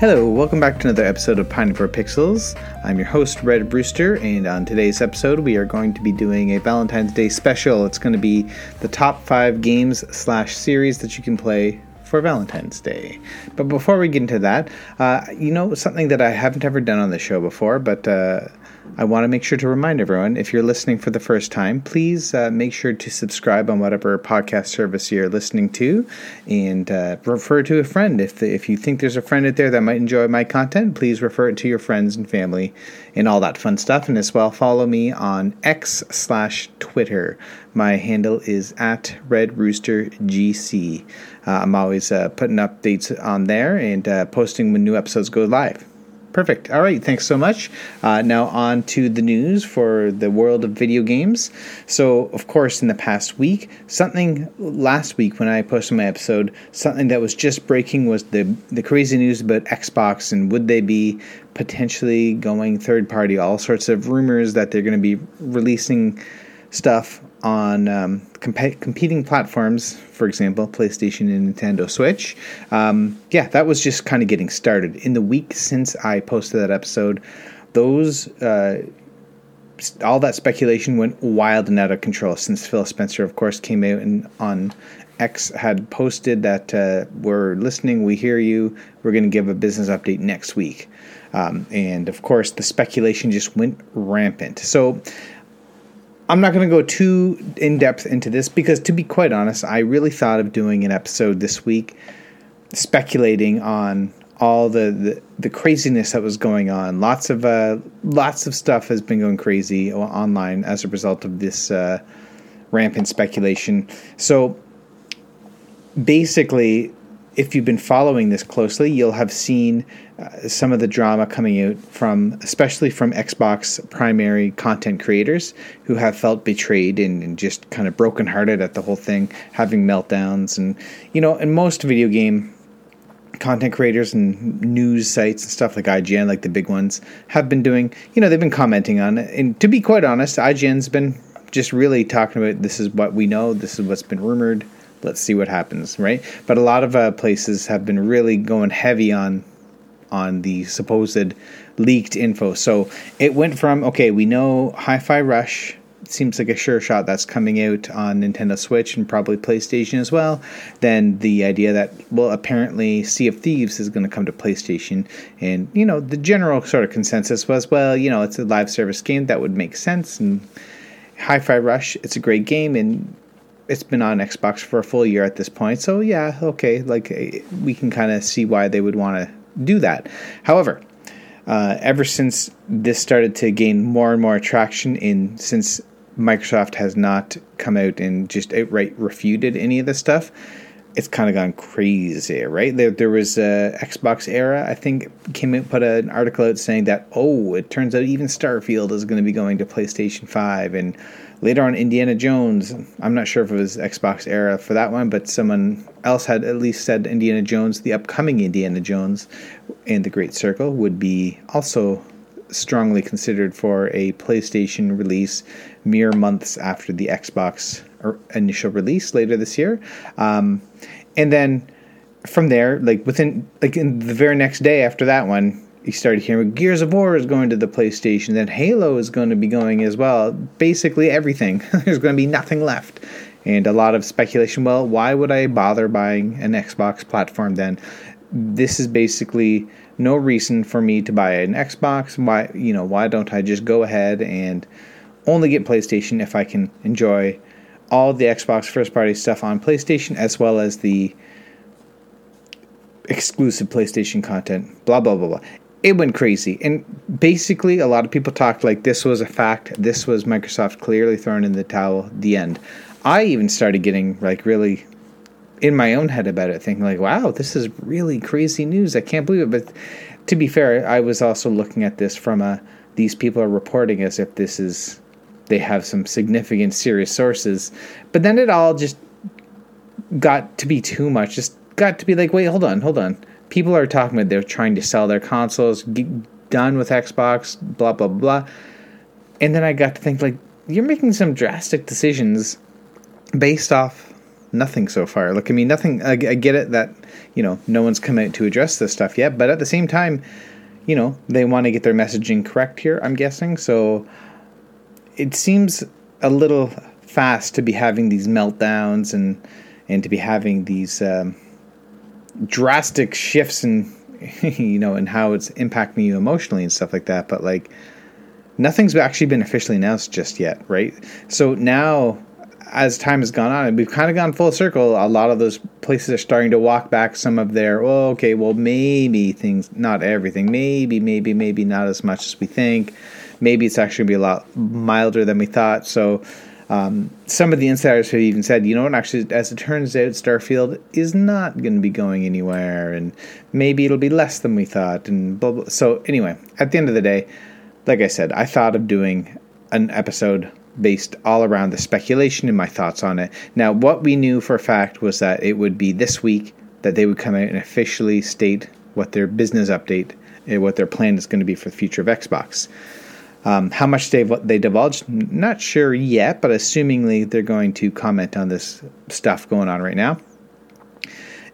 Hello, welcome back to another episode of Pining for Pixels. I'm your host, Red Rooster, and on today's episode, we are going to be doing a Valentine's Day special. It's going to be the top five games slash series that you can play for Valentine's Day. But before we get into that, uh, you know, something that I haven't ever done on the show before, but uh, I want to make sure to remind everyone if you're listening for the first time, please uh, make sure to subscribe on whatever podcast service you're listening to and uh, refer to a friend. If, the, if you think there's a friend out there that might enjoy my content, please refer it to your friends and family and all that fun stuff. And as well, follow me on X slash Twitter. My handle is at Red Rooster GC. Uh, I'm always uh, putting updates on there and uh, posting when new episodes go live. Perfect. All right. Thanks so much. Uh, now, on to the news for the world of video games. So, of course, in the past week, something last week when I posted my episode, something that was just breaking was the, the crazy news about Xbox and would they be potentially going third party, all sorts of rumors that they're going to be releasing stuff on um, comp- competing platforms, for example, PlayStation and Nintendo Switch. Um, yeah, that was just kind of getting started. In the week since I posted that episode, those. Uh, all that speculation went wild and out of control since Phil Spencer, of course, came out and on X had posted that uh, we're listening, we hear you, we're going to give a business update next week. Um, and of course, the speculation just went rampant. So I'm not going to go too in depth into this because, to be quite honest, I really thought of doing an episode this week speculating on all the, the, the craziness that was going on. Lots of uh, lots of stuff has been going crazy online as a result of this uh, rampant speculation. So basically, if you've been following this closely, you'll have seen uh, some of the drama coming out from, especially from Xbox primary content creators who have felt betrayed and, and just kind of brokenhearted at the whole thing, having meltdowns. And, you know, in most video game content creators and news sites and stuff like IGN, like the big ones, have been doing, you know, they've been commenting on it. And to be quite honest, IGN's been just really talking about this is what we know, this is what's been rumored let's see what happens, right? But a lot of uh, places have been really going heavy on on the supposed leaked info. So it went from okay, we know Hi-Fi Rush seems like a sure shot that's coming out on Nintendo Switch and probably PlayStation as well. Then the idea that well, apparently Sea of Thieves is going to come to PlayStation, and you know the general sort of consensus was well, you know, it's a live service game that would make sense and. Hi-Fi Rush, it's a great game, and it's been on Xbox for a full year at this point. So yeah, okay, like eh, we can kind of see why they would want to do that. However, uh, ever since this started to gain more and more traction, in since Microsoft has not come out and just outright refuted any of this stuff, it's kind of gone crazy, right? There, there was a Xbox era, I think, came out put an article out saying that oh, it turns out even Starfield is going to be going to PlayStation Five, and later on Indiana Jones. I'm not sure if it was Xbox era for that one, but someone else had at least said Indiana Jones, the upcoming Indiana Jones, and the Great Circle would be also strongly considered for a PlayStation release mere months after the Xbox initial release later this year. Um, and then from there, like within like in the very next day after that one, you started hearing Gears of War is going to the PlayStation, then Halo is going to be going as well. Basically everything. There's going to be nothing left. And a lot of speculation. Well, why would I bother buying an Xbox platform then? This is basically no reason for me to buy an Xbox. Why, you know, why don't I just go ahead and only get PlayStation if I can enjoy all the Xbox first party stuff on PlayStation as well as the exclusive PlayStation content, blah, blah, blah, blah it went crazy. And basically, a lot of people talked like this was a fact. This was Microsoft clearly throwing in the towel. The end. I even started getting like really in my own head about it, thinking like, "Wow, this is really crazy news. I can't believe it." But to be fair, I was also looking at this from a these people are reporting as if this is they have some significant serious sources. But then it all just got to be too much. Just got to be like, wait, hold on, hold on people are talking about they're trying to sell their consoles, done with Xbox, blah blah blah. And then I got to think like you're making some drastic decisions based off nothing so far. Look, I mean, nothing. I, I get it that you know no one's come out to address this stuff yet, but at the same time, you know they want to get their messaging correct here. I'm guessing so. It seems a little fast to be having these meltdowns and and to be having these um, drastic shifts in you know and how it's impacting you emotionally and stuff like that. But like nothing's actually been officially announced just yet, right? So now as time has gone on, and we've kind of gone full circle, a lot of those places are starting to walk back some of their, oh, okay, well, maybe things, not everything, maybe, maybe, maybe not as much as we think. Maybe it's actually going to be a lot milder than we thought. So, um, some of the insiders have even said, you know what, actually, as it turns out, Starfield is not going to be going anywhere, and maybe it'll be less than we thought, and blah, blah. So, anyway, at the end of the day, like I said, I thought of doing an episode based all around the speculation and my thoughts on it. Now, what we knew for a fact was that it would be this week that they would come out and officially state what their business update and uh, what their plan is going to be for the future of Xbox. Um, how much they they divulged, not sure yet, but assumingly they're going to comment on this stuff going on right now.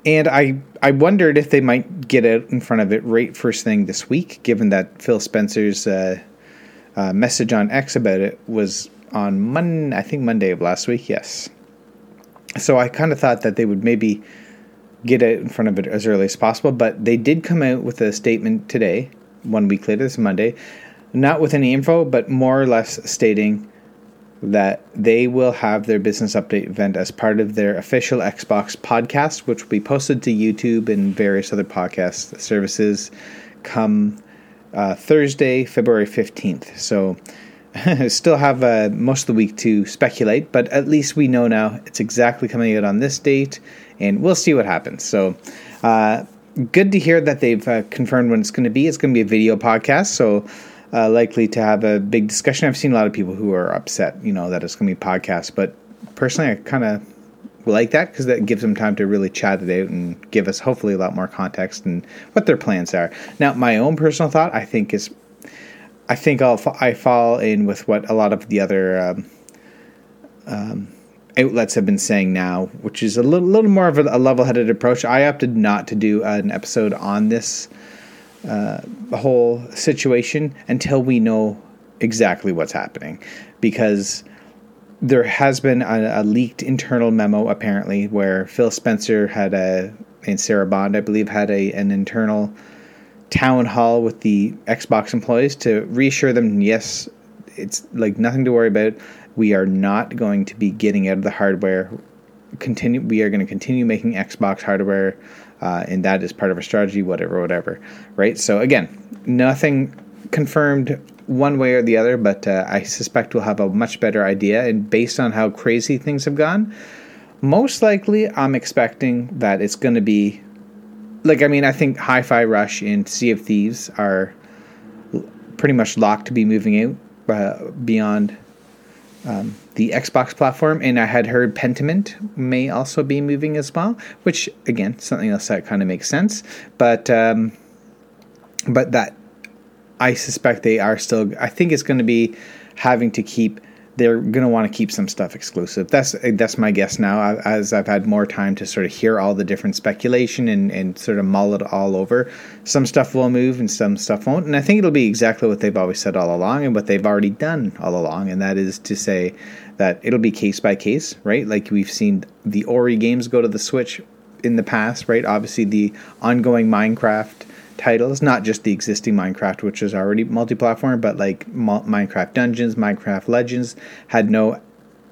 And I I wondered if they might get out in front of it right first thing this week, given that Phil Spencer's uh, uh, message on X about it was on Monday, I think Monday of last week. Yes. So I kind of thought that they would maybe get out in front of it as early as possible, but they did come out with a statement today, one week later, this Monday, not with any info, but more or less stating that they will have their business update event as part of their official Xbox podcast, which will be posted to YouTube and various other podcast services come uh, Thursday, February 15th. So still have uh, most of the week to speculate, but at least we know now it's exactly coming out on this date, and we'll see what happens. So, uh, good to hear that they've uh, confirmed when it's going to be. It's going to be a video podcast, so uh, likely to have a big discussion. I've seen a lot of people who are upset, you know, that it's going to be podcast, but personally, I kind of like that because that gives them time to really chat it out and give us hopefully a lot more context and what their plans are. Now, my own personal thought, I think, is I think I'll I fall in with what a lot of the other um, um, outlets have been saying now, which is a little, little more of a, a level-headed approach. I opted not to do an episode on this uh, whole situation until we know exactly what's happening, because there has been a, a, leaked internal memo apparently where Phil Spencer had a and Sarah Bond, I believe, had a an internal town hall with the Xbox employees to reassure them yes, it's like nothing to worry about. We are not going to be getting out of the hardware. Continue. We are going to continue making Xbox hardware, uh, and that is part of our strategy. Whatever, whatever. Right. So again, nothing confirmed one way or the other, but uh, I suspect we'll have a much better idea. And based on how crazy things have gone, most likely I'm expecting that it's going to be like I mean, I think Hi-Fi Rush and Sea of Thieves are pretty much locked to be moving out uh, beyond um, the Xbox platform, and I had heard Pentiment may also be moving as well, which again, something else that kind of makes sense. But um, but that I suspect they are still. I think it's going to be having to keep they're going to want to keep some stuff exclusive. That's that's my guess now. As I've had more time to sort of hear all the different speculation and, and sort of mull it all over, some stuff will move and some stuff won't. And I think it'll be exactly what they've always said all along and what they've already done all along. And that is to say that it'll be case by case, right? Like we've seen the Ori games go to the Switch in the past, right? Obviously, the ongoing Minecraft titles, not just the existing Minecraft, which is already multi-platform, but like Minecraft Dungeons, Minecraft Legends had no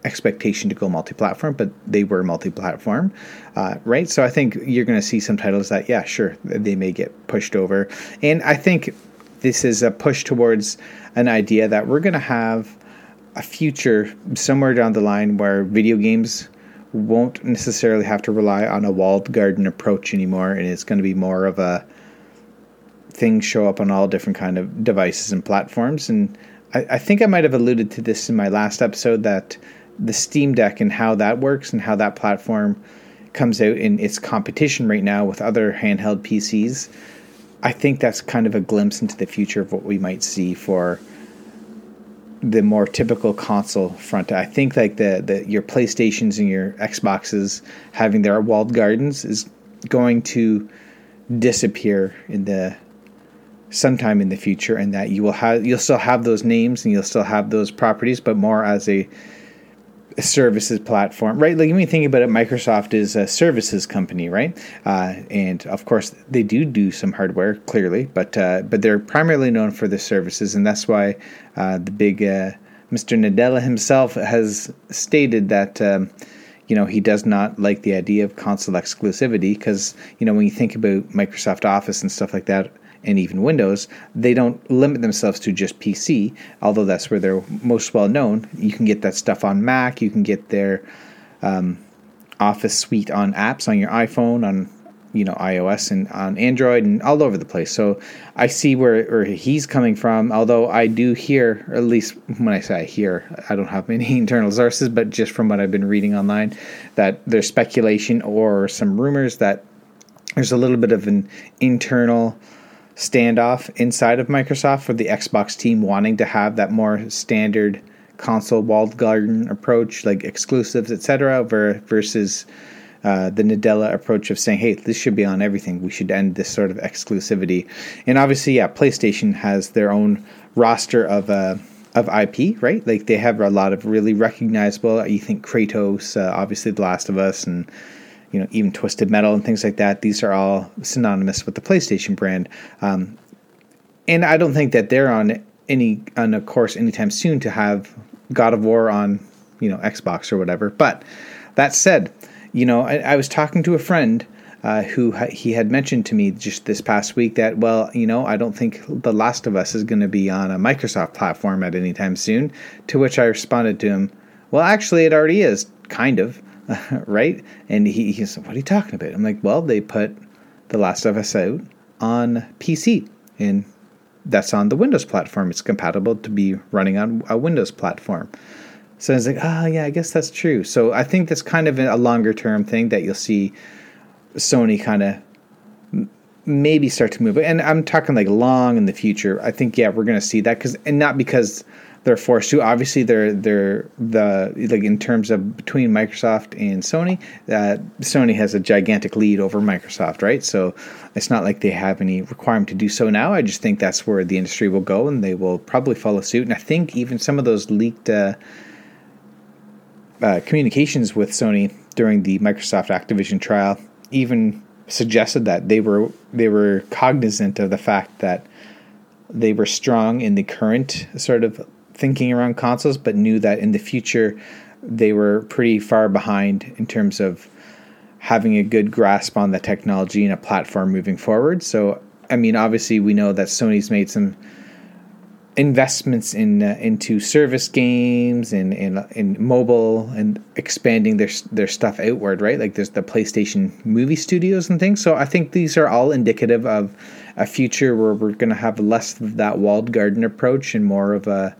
expectation to go multi-platform, but they were multi-platform, uh, right? So I think you're going to see some titles that, yeah, sure, they may get pushed over, and I think this is a push towards an idea that we're going to have a future somewhere down the line where video games won't necessarily have to rely on a walled garden approach anymore, and it's going to be more of a things show up on all different kind of devices and platforms. And I, I think I might have alluded to this in my last episode that the Steam Deck and how that works and how that platform comes out in its competition right now with other handheld PCs. I think that's kind of a glimpse into the future of what we might see for the more typical console front. I think like the, the your PlayStations and your Xboxes having their walled gardens is going to disappear in the sometime in the future and that you will have you'll still have those names and you'll still have those properties but more as a, services platform right? Like when you think about it microsoft is a services company right? Uh, and of course they do do some hardware clearly but uh, but they're primarily known for the services and that's why uh, the big uh, mr nadella himself has stated that um, you know he does not like the idea of console exclusivity because you know when you think about microsoft office and stuff like that and even Windows, they don't limit themselves to just PC, although that's where they're most well known. You can get that stuff on Mac, you can get their um, Office suite on apps on your iPhone, on you know iOS and on Android and all over the place. So I see where, where he's coming from. Although I do hear, at least when I say I hear, I don't have many internal sources, but just from what I've been reading online, that there's speculation or some rumors that there's a little bit of an internal standoff inside of Microsoft for the Xbox team wanting to have that more standard console walled garden approach, like exclusives, etc., versus uh, the Nadella approach of saying, "Hey, this should be on everything. We should end this sort of exclusivity." And obviously, yeah, PlayStation has their own roster of uh, of IP, right? Like they have a lot of really recognizable. You think Kratos, uh, obviously, The Last of Us, and you know, even Twisted Metal and things like that. These are all synonymous with the PlayStation brand. Um, and I don't think that they're on any on a course anytime soon to have God of War on, you know, Xbox or whatever. But that said, you know, I, I was talking to a friend uh, who ha- he had mentioned to me just this past week that, well, you know, I don't think The Last of Us is going to be on a Microsoft platform at any time soon. To which I responded to him, well, actually, it already is, kind of. right? And he, he said, What are you talking about? I'm like, Well, they put The Last of Us out on PC, and that's on the Windows platform. It's compatible to be running on a Windows platform. So I was like, Oh, yeah, I guess that's true. So I think that's kind of a longer term thing that you'll see Sony kind of maybe start to move. And I'm talking like long in the future. I think, yeah, we're going to see that because, and not because they're forced to. Obviously, they're they're the like in terms of between Microsoft and Sony. Uh, Sony has a gigantic lead over Microsoft, right? So it's not like they have any requirement to do so now. I just think that's where the industry will go, and they will probably follow suit. And I think even some of those leaked uh, uh, communications with Sony during the Microsoft Activision trial even suggested that they were they were cognizant of the fact that they were strong in the current sort of thinking around consoles, but knew that in the future they were pretty far behind in terms of having a good grasp on the technology and a platform moving forward. So, I mean, obviously, we know that Sony's made some investments in uh, into service games and in, in mobile and expanding their their stuff outward, right? Like there's the PlayStation movie studios and things. So I think these are all indicative of a future where we're going to have less of that walled garden approach and more of a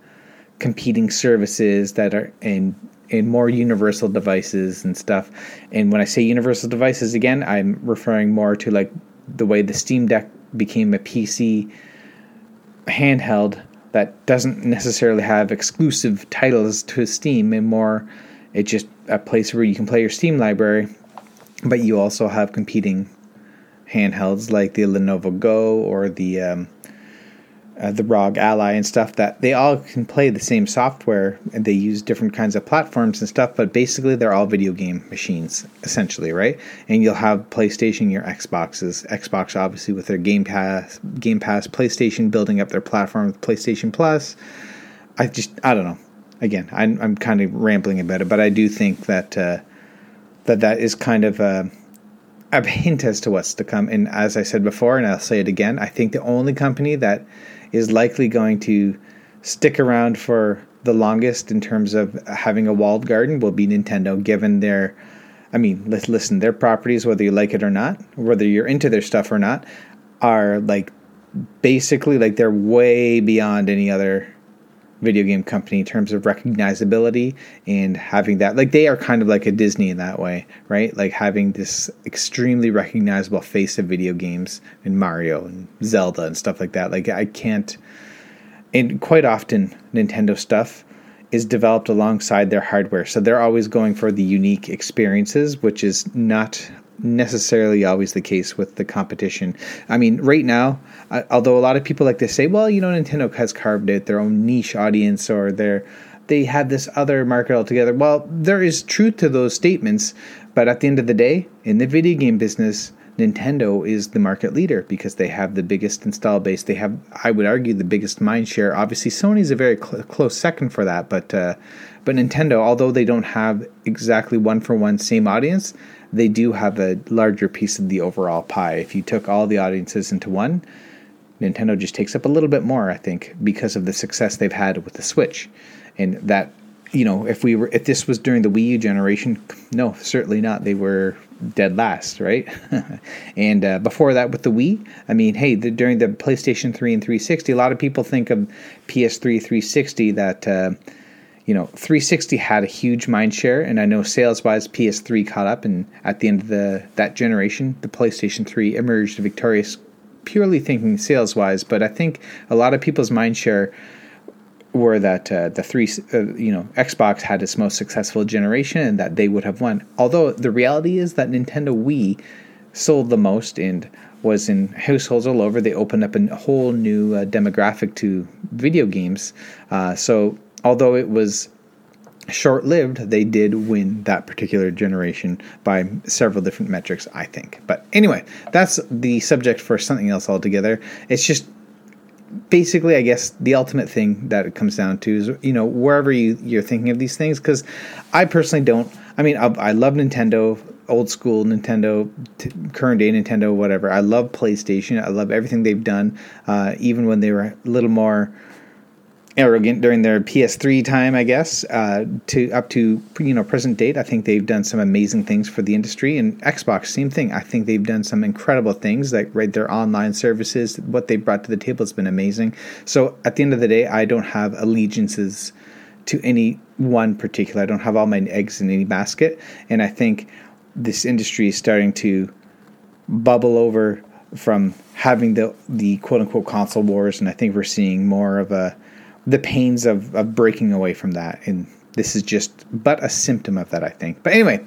competing services that are in in more universal devices and stuff. And when I say universal devices again, I'm referring more to like the way the Steam Deck became a PC handheld that doesn't necessarily have exclusive titles to Steam and more it's just a place where you can play your Steam library, but you also have competing handhelds like the Lenovo Go or the um, uh, the ROG Ally and stuff that they all can play the same software and they use different kinds of platforms and stuff, but basically they're all video game machines essentially, right? And you'll have PlayStation, your Xboxes, Xbox obviously with their Game Pass, Game Pass, PlayStation building up their platform with PlayStation Plus. I just I don't know. Again, I'm I'm kind of rambling about it, but I do think that uh, that that is kind of a a hint as to what's to come. And as I said before, and I'll say it again, I think the only company that is likely going to stick around for the longest in terms of having a walled garden will be Nintendo, given their, I mean, listen, their properties, whether you like it or not, whether you're into their stuff or not, are like basically like they're way beyond any other video game company in terms of recognizability and having that like they are kind of like a Disney in that way, right? Like having this extremely recognizable face of video games and Mario and Zelda and stuff like that. Like I can't and quite often Nintendo stuff is developed alongside their hardware. So they're always going for the unique experiences, which is not necessarily always the case with the competition. I mean, right now, uh, although a lot of people like to say, well, you know, Nintendo has carved out their own niche audience or they're they have this other market altogether. Well, there is truth to those statements, but at the end of the day, in the video game business, Nintendo is the market leader because they have the biggest install base. They have, I would argue, the biggest mind share. Obviously, Sony's a very cl- close second for that, but uh, but Nintendo, although they don't have exactly one for one same audience, they do have a larger piece of the overall pie. If you took all the audiences into one, Nintendo just takes up a little bit more, I think, because of the success they've had with the Switch, and that you know, if we were if this was during the Wii U generation, no, certainly not. They were dead last, right? and uh, before that, with the Wii, I mean, hey, the, during the PlayStation 3 and 360, a lot of people think of PS3 360 that. Uh, you know, 360 had a huge mind share, and I know sales-wise, PS3 caught up, and at the end of the that generation, the PlayStation 3 emerged victorious, purely thinking sales-wise. But I think a lot of people's mind share were that uh, the three, uh, you know, Xbox had its most successful generation and that they would have won. Although the reality is that Nintendo Wii sold the most and was in households all over. They opened up a whole new uh, demographic to video games. Uh, so although it was short lived, they did win that particular generation by several different metrics, I think. But anyway, that's the subject for something else altogether. It's just basically, I guess the ultimate thing that it comes down to is you know wherever you you're thinking of these things because I personally don't. I mean, I, I love Nintendo, old school Nintendo, t- current day Nintendo, whatever. I love PlayStation. I love everything they've done, uh, even when they were a little more arrogant during their PS3 time, I guess, uh, to up to you know present date. I think they've done some amazing things for the industry, and Xbox, same thing. I think they've done some incredible things, like right their online services. What they brought to the table has been amazing. So at the end of the day, I don't have allegiances to any one particular. I don't have all my eggs in any basket, and I think this industry is starting to bubble over from having the the quote unquote console wars, and I think we're seeing more of a the pains of, of breaking away from that. And this is just but a symptom of that, I think. But anyway,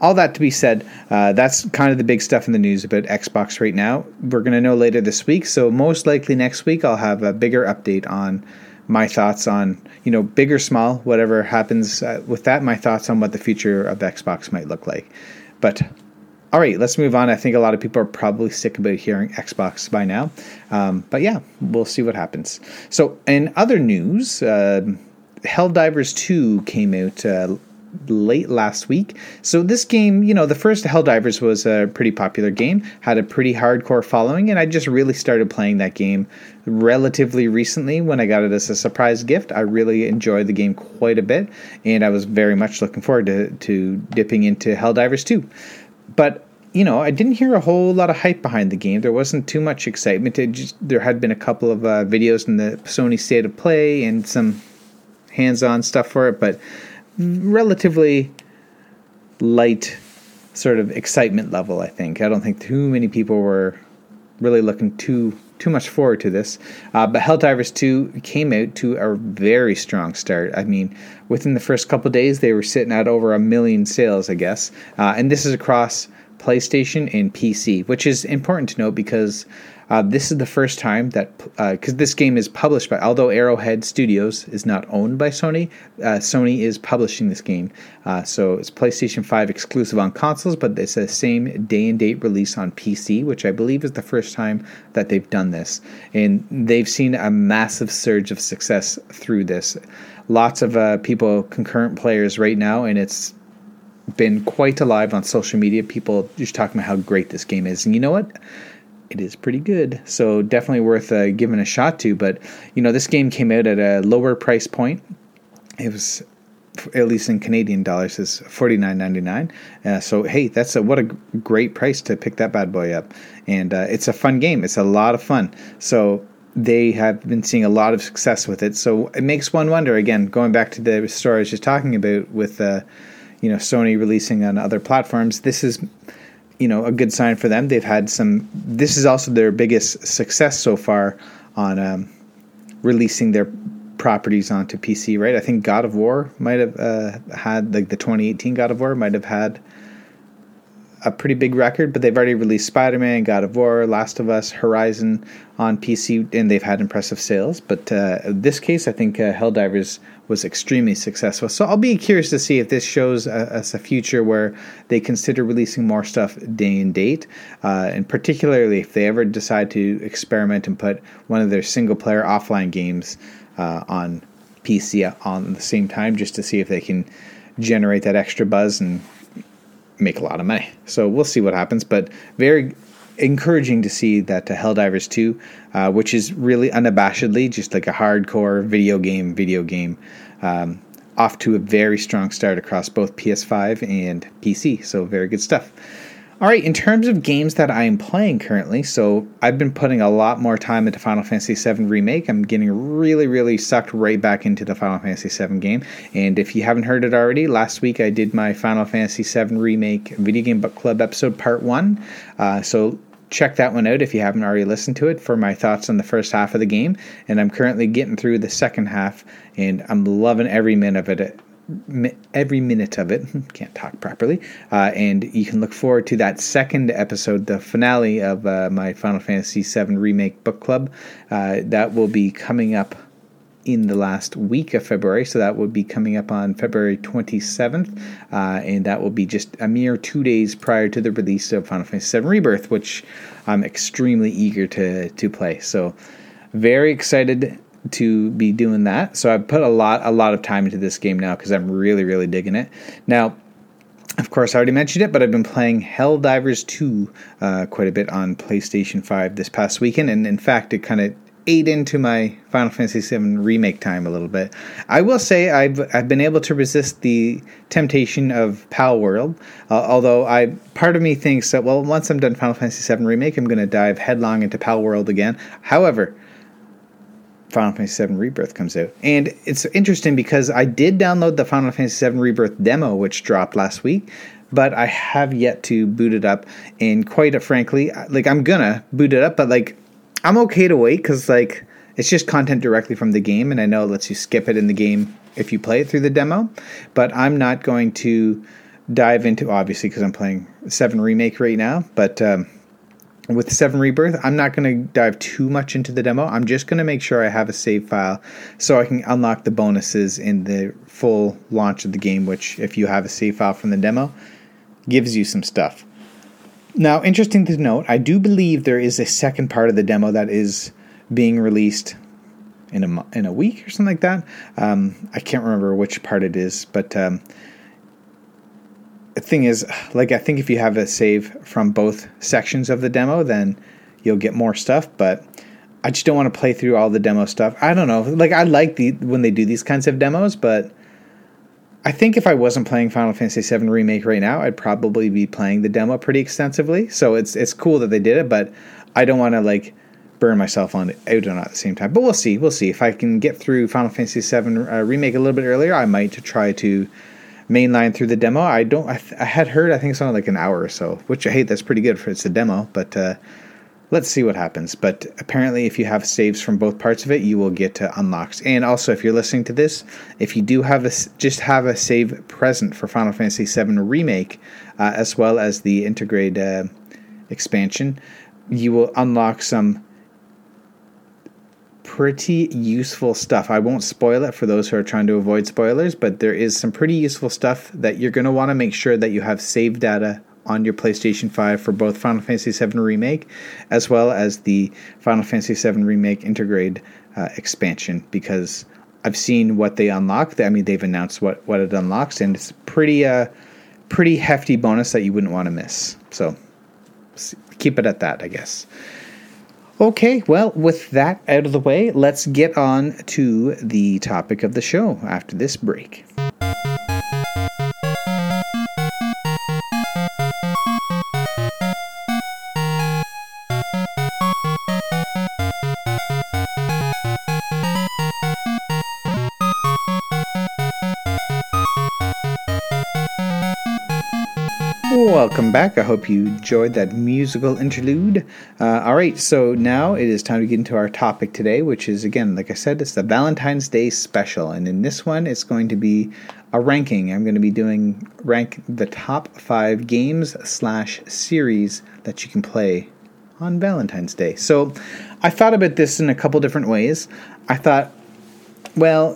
all that to be said, uh, that's kind of the big stuff in the news about Xbox right now. We're going to know later this week. So, most likely next week, I'll have a bigger update on my thoughts on, you know, big or small, whatever happens uh, with that, my thoughts on what the future of Xbox might look like. But all right, let's move on. I think a lot of people are probably sick about hearing Xbox by now. Um, but yeah, we'll see what happens. So, in other news, uh, Helldivers 2 came out uh, late last week. So, this game, you know, the first Helldivers was a pretty popular game, had a pretty hardcore following, and I just really started playing that game relatively recently when I got it as a surprise gift. I really enjoyed the game quite a bit, and I was very much looking forward to, to dipping into Helldivers 2 but you know, I didn't hear a whole lot of hype behind the game. There wasn't too much excitement. Just, there had been a couple of uh, videos in the Sony State of Play and some hands-on stuff for it, but relatively light sort of excitement level. I think. I don't think too many people were really looking too too much forward to this. Uh, but Helldivers 2 came out to a very strong start. I mean, within the first couple days, they were sitting at over a million sales, I guess. Uh, and this is across PlayStation and PC, which is important to note because uh, this is the first time that because uh, this game is published by although Arrowhead Studios is not owned by Sony, uh, Sony is publishing this game. Uh, so it's PlayStation 5 exclusive on consoles, but it's the same day and date release on PC, which I believe is the first time that they've done this, and they've seen a massive surge of success through this. Lots of uh, people, concurrent players right now, and it's been quite alive on social media. People just talking about how great this game is, and you know what? It is pretty good, so definitely worth uh, giving a shot to. But you know, this game came out at a lower price point. It was, at least in Canadian dollars, is forty nine ninety nine. Uh, so hey, that's a what a great price to pick that bad boy up, and uh, it's a fun game. It's a lot of fun. So they have been seeing a lot of success with it. So it makes one wonder. Again, going back to the story I was just talking about with, uh, you know, Sony releasing on other platforms. This is, you know, a good sign for them. They've had some. This is also their biggest success so far on um, releasing their properties onto PC, right? I think God of War might have uh, had like the 2018 God of War might have had a pretty big record, but they've already released Spider Man, God of War, Last of Us, Horizon on PC, and they've had impressive sales. But uh, this case, I think uh, Helldivers was extremely successful. So I'll be curious to see if this shows us a future where they consider releasing more stuff day and date, uh, and particularly if they ever decide to experiment and put one of their single player offline games uh, on PC on the same time, just to see if they can generate that extra buzz and make a lot of money. So we'll see what happens, but very encouraging to see that uh, Helldivers 2, uh, which is really unabashedly just like a hardcore video game, video game, um, off to a very strong start across both PS5 and PC. So very good stuff. All right, in terms of games that I am playing currently, so I've been putting a lot more time into Final Fantasy VII Remake. I'm getting really, really sucked right back into the Final Fantasy VII game. And if you haven't heard it already, last week I did my Final Fantasy VII Remake Video Game Book Club episode part one. Uh, so check that one out if you haven't already listened to it for my thoughts on the first half of the game. And I'm currently getting through the second half, and I'm loving every minute of it every minute of it. Can't talk properly. Uh, and you can look forward to that second episode, the finale of uh, my Final Fantasy VII Remake Book Club. Uh, that will be coming up in the last week of February. So that will be coming up on February 27th. Uh, and that will be just a mere two days prior to the release of Final Fantasy VII Rebirth, which I'm extremely eager to, to play. So very excited to be doing that. So I've put a lot a lot of time into this game now because I'm really really digging it. Now, of course, I already mentioned it, but I've been playing Helldivers 2 uh, quite a bit on PlayStation 5 this past weekend, and in fact, it kind of ate into my Final Fantasy VII remake time a little bit. I will say I've I've been able to resist the temptation of Palworld, uh, although I part of me thinks that well, once I'm done Final Fantasy VII remake, I'm going to dive headlong into Palworld again. However, Final Fantasy VII Rebirth comes out. And it's interesting because I did download the Final Fantasy VII Rebirth demo, which dropped last week, but I have yet to boot it up. And quite frankly, like I'm gonna boot it up, but like I'm okay to wait because like it's just content directly from the game, and I know it lets you skip it in the game if you play it through the demo. But I'm not going to dive into obviously because I'm playing Seven Remake right now, but. Um, with 7 Rebirth, I'm not going to dive too much into the demo. I'm just going to make sure I have a save file so I can unlock the bonuses in the full launch of the game, which, if you have a save file from the demo, gives you some stuff. Now, interesting to note, I do believe there is a second part of the demo that is being released in a, in a week or something like that. Um, I can't remember which part it is, but. Um, thing is, like I think if you have a save from both sections of the demo, then you'll get more stuff. But I just don't want to play through all the demo stuff. I don't know. Like I like the when they do these kinds of demos, but I think if I wasn't playing Final Fantasy VII Remake right now, I'd probably be playing the demo pretty extensively. So it's it's cool that they did it, but I don't want to like burn myself on it out on at the same time. But we'll see. We'll see if I can get through Final Fantasy VII uh, Remake a little bit earlier. I might try to mainline through the demo. I don't. I, th- I, had heard. I think it's only like an hour or so, which I hate. That's pretty good for it's a demo, but uh, let's see what happens. But apparently, if you have saves from both parts of it, you will get to unlocks. And also, if you're listening to this, if you do have a just have a save present for Final Fantasy VII Remake, uh, as well as the Intergrade uh, expansion, you will unlock some pretty useful stuff. I won't spoil it for those who are trying to avoid spoilers, but there is some pretty useful stuff that you're going to want to make sure that you have saved data on your PlayStation 5 for both Final Fantasy VII Remake as well as the Final Fantasy VII Remake Intergrade uh, expansion because I've seen what they unlock. I mean, they've announced what, what it unlocks, and it's pretty uh, pretty hefty bonus that you wouldn't want to miss. So keep it at that, I guess. Okay, well, with that out of the way, let's get on to the topic of the show after this break. Welcome back. I hope you enjoyed that musical interlude. Uh, all right, so now it is time to get into our topic today, which is again, like I said, it's the Valentine's Day special, and in this one, it's going to be a ranking. I'm going to be doing rank the top five games slash series that you can play on Valentine's Day. So I thought about this in a couple different ways. I thought, well,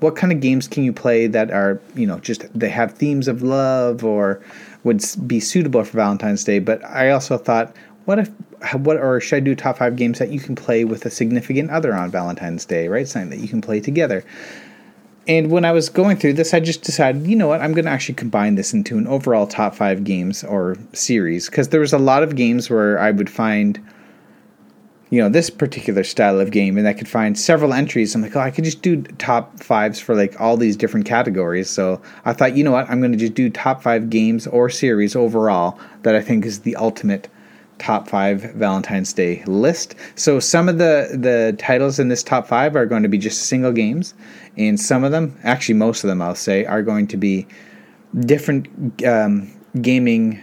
what kind of games can you play that are you know just they have themes of love or would be suitable for Valentine's Day. But I also thought, what if, what, or should I do top five games that you can play with a significant other on Valentine's Day, right? Something that you can play together. And when I was going through this, I just decided, you know what, I'm going to actually combine this into an overall top five games or series because there was a lot of games where I would find you know this particular style of game and i could find several entries. I'm like oh i could just do top fives for like all these different categories. So i thought you know what? I'm going to just do top five games or series overall that i think is the ultimate top five valentine's day list. So some of the the titles in this top five are going to be just single games and some of them actually most of them i'll say are going to be different um, gaming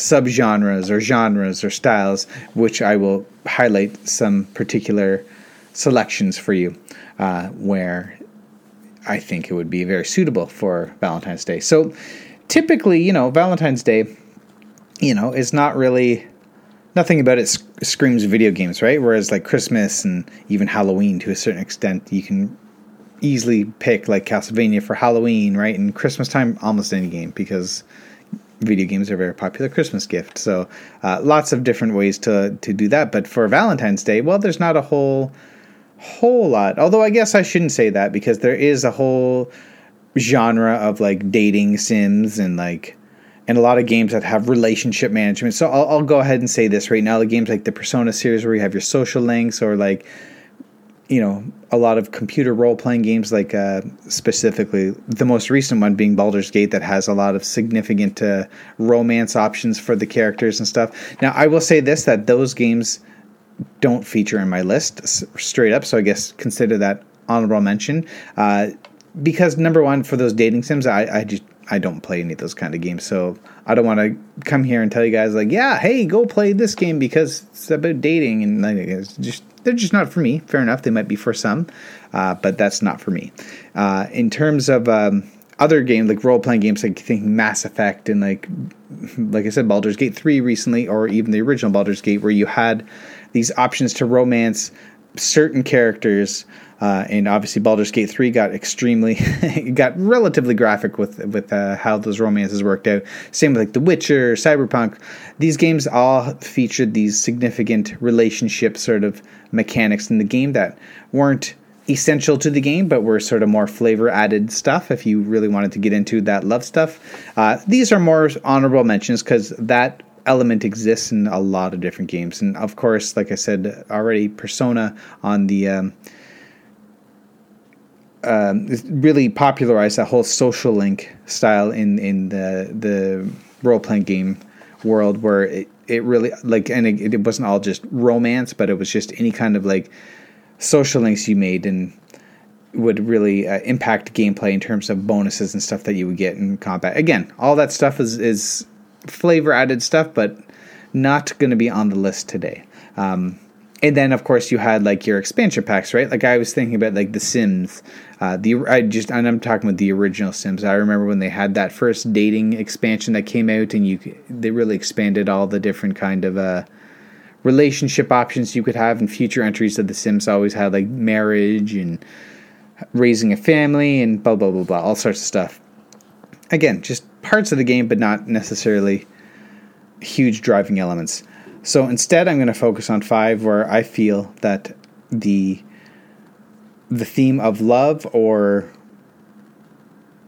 subgenres or genres or styles, which I will highlight some particular selections for you uh, where I think it would be very suitable for Valentine's Day. So typically, you know, Valentine's Day, you know, is not really nothing about it sc- screams video games, right? Whereas like Christmas and even Halloween to a certain extent, you can easily pick like Castlevania for Halloween, right? And Christmas time, almost any game because video games are a very popular Christmas gift. So uh, lots of different ways to to do that. But for Valentine's Day, well, there's not a whole whole lot. Although I guess I shouldn't say that because there is a whole genre of like dating sims and like and a lot of games that have relationship management. So I'll, I'll go ahead and say this right now: the games like the Persona series, where you have your social links, or like you know a lot of computer role playing games, like uh, specifically the most recent one being Baldur's Gate, that has a lot of significant uh, romance options for the characters and stuff. Now, I will say this: that those games don't feature in my list straight up, so I guess consider that honorable mention. Uh, because number one, for those dating sims, I, I just I don't play any of those kind of games, so I don't want to come here and tell you guys like, yeah, hey, go play this game because it's about dating and like, it's just they're just not for me. Fair enough, they might be for some, uh, but that's not for me. Uh, in terms of um, other games like role playing games, like think Mass Effect and like like I said, Baldur's Gate three recently, or even the original Baldur's Gate, where you had these options to romance certain characters. Uh, and obviously, Baldur's Gate three got extremely, got relatively graphic with with uh, how those romances worked out. Same with like The Witcher, Cyberpunk. These games all featured these significant relationship sort of mechanics in the game that weren't essential to the game, but were sort of more flavor added stuff if you really wanted to get into that love stuff. Uh, these are more honorable mentions because that element exists in a lot of different games. And of course, like I said already, Persona on the. Um, um, really popularized that whole social link style in, in the the role playing game world where it, it really like and it, it wasn't all just romance but it was just any kind of like social links you made and would really uh, impact gameplay in terms of bonuses and stuff that you would get in combat. Again all that stuff is is flavor added stuff but not going to be on the list today. Um, and then of course you had like your expansion packs right? Like i was thinking about like the sims uh, the I just and I'm talking about the original Sims. I remember when they had that first dating expansion that came out, and you they really expanded all the different kind of uh, relationship options you could have. in future entries of the Sims always had like marriage and raising a family and blah blah blah blah, all sorts of stuff. Again, just parts of the game, but not necessarily huge driving elements. So instead, I'm going to focus on five where I feel that the the theme of love or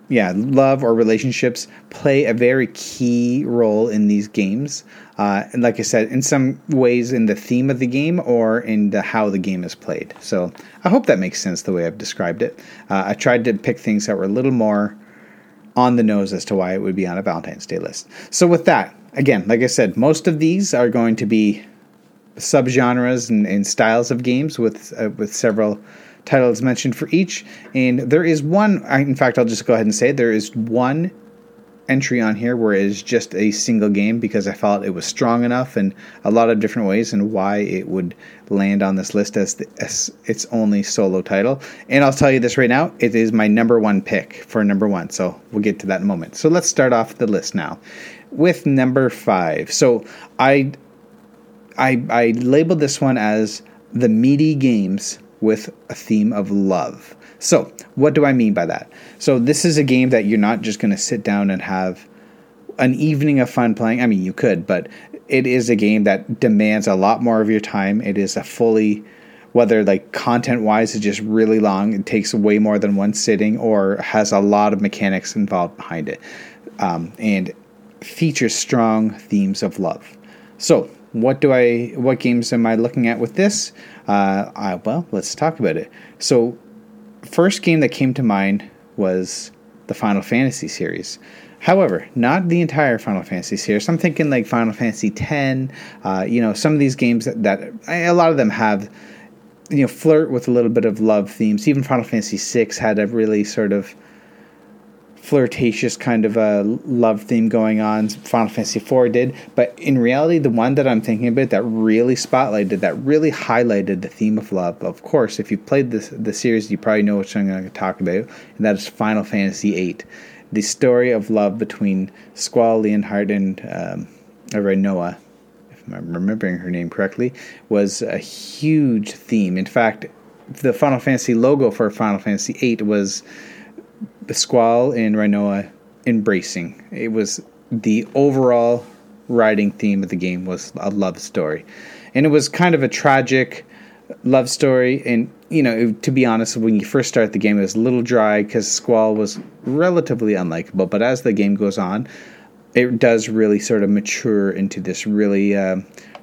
yeah, love or relationships play a very key role in these games. Uh, and like I said, in some ways in the theme of the game or in the how the game is played. So I hope that makes sense the way I've described it. Uh, I tried to pick things that were a little more on the nose as to why it would be on a Valentine's Day list. So with that, again, like I said, most of these are going to be subgenres and, and styles of games with uh, with several titles mentioned for each. And there is one, in fact, I'll just go ahead and say there is one entry on here where it is just a single game because I felt it was strong enough in a lot of different ways and why it would land on this list as, the, as its only solo title. And I'll tell you this right now, it is my number one pick for number one. So we'll get to that in a moment. So let's start off the list now with number five. So I I I labeled this one as the meaty games with a theme of love. So, what do I mean by that? So, this is a game that you're not just going to sit down and have an evening of fun playing. I mean, you could, but it is a game that demands a lot more of your time. It is a fully, whether like content wise, it's just really long, it takes way more than one sitting, or has a lot of mechanics involved behind it, um, and features strong themes of love. So, what do I? What games am I looking at with this? Uh, I, well, let's talk about it. So, first game that came to mind was the Final Fantasy series. However, not the entire Final Fantasy series. I'm thinking like Final Fantasy X. Uh, you know, some of these games that, that a lot of them have, you know, flirt with a little bit of love themes. Even Final Fantasy VI had a really sort of flirtatious kind of a love theme going on. Final Fantasy IV did, but in reality, the one that I'm thinking about that really spotlighted, that really highlighted the theme of love. Of course, if you played this the series, you probably know which I'm going to talk about, and that is Final Fantasy VIII, the story of love between Squall Leonhart and um, Rinoa. If I'm remembering her name correctly, was a huge theme. In fact, the Final Fantasy logo for Final Fantasy VIII was Squall and Rinoa embracing. It was the overall writing theme of the game was a love story, and it was kind of a tragic love story. And you know, to be honest, when you first start the game, it was a little dry because Squall was relatively unlikable. But as the game goes on, it does really sort of mature into this really uh,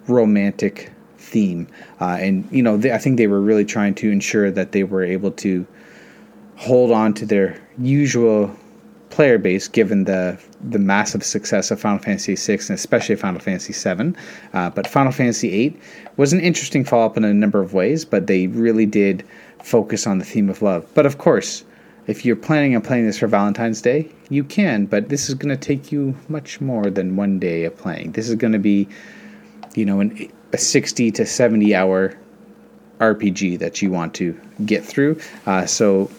romantic theme. Uh, and you know, they, I think they were really trying to ensure that they were able to hold on to their usual player base given the the massive success of Final Fantasy VI and especially Final Fantasy VII. Uh, but Final Fantasy VIII was an interesting follow up in a number of ways, but they really did focus on the theme of love. But of course, if you're planning on playing this for Valentine's Day, you can, but this is going to take you much more than one day of playing. This is going to be, you know, an, a 60 to 70 hour RPG that you want to get through. Uh, so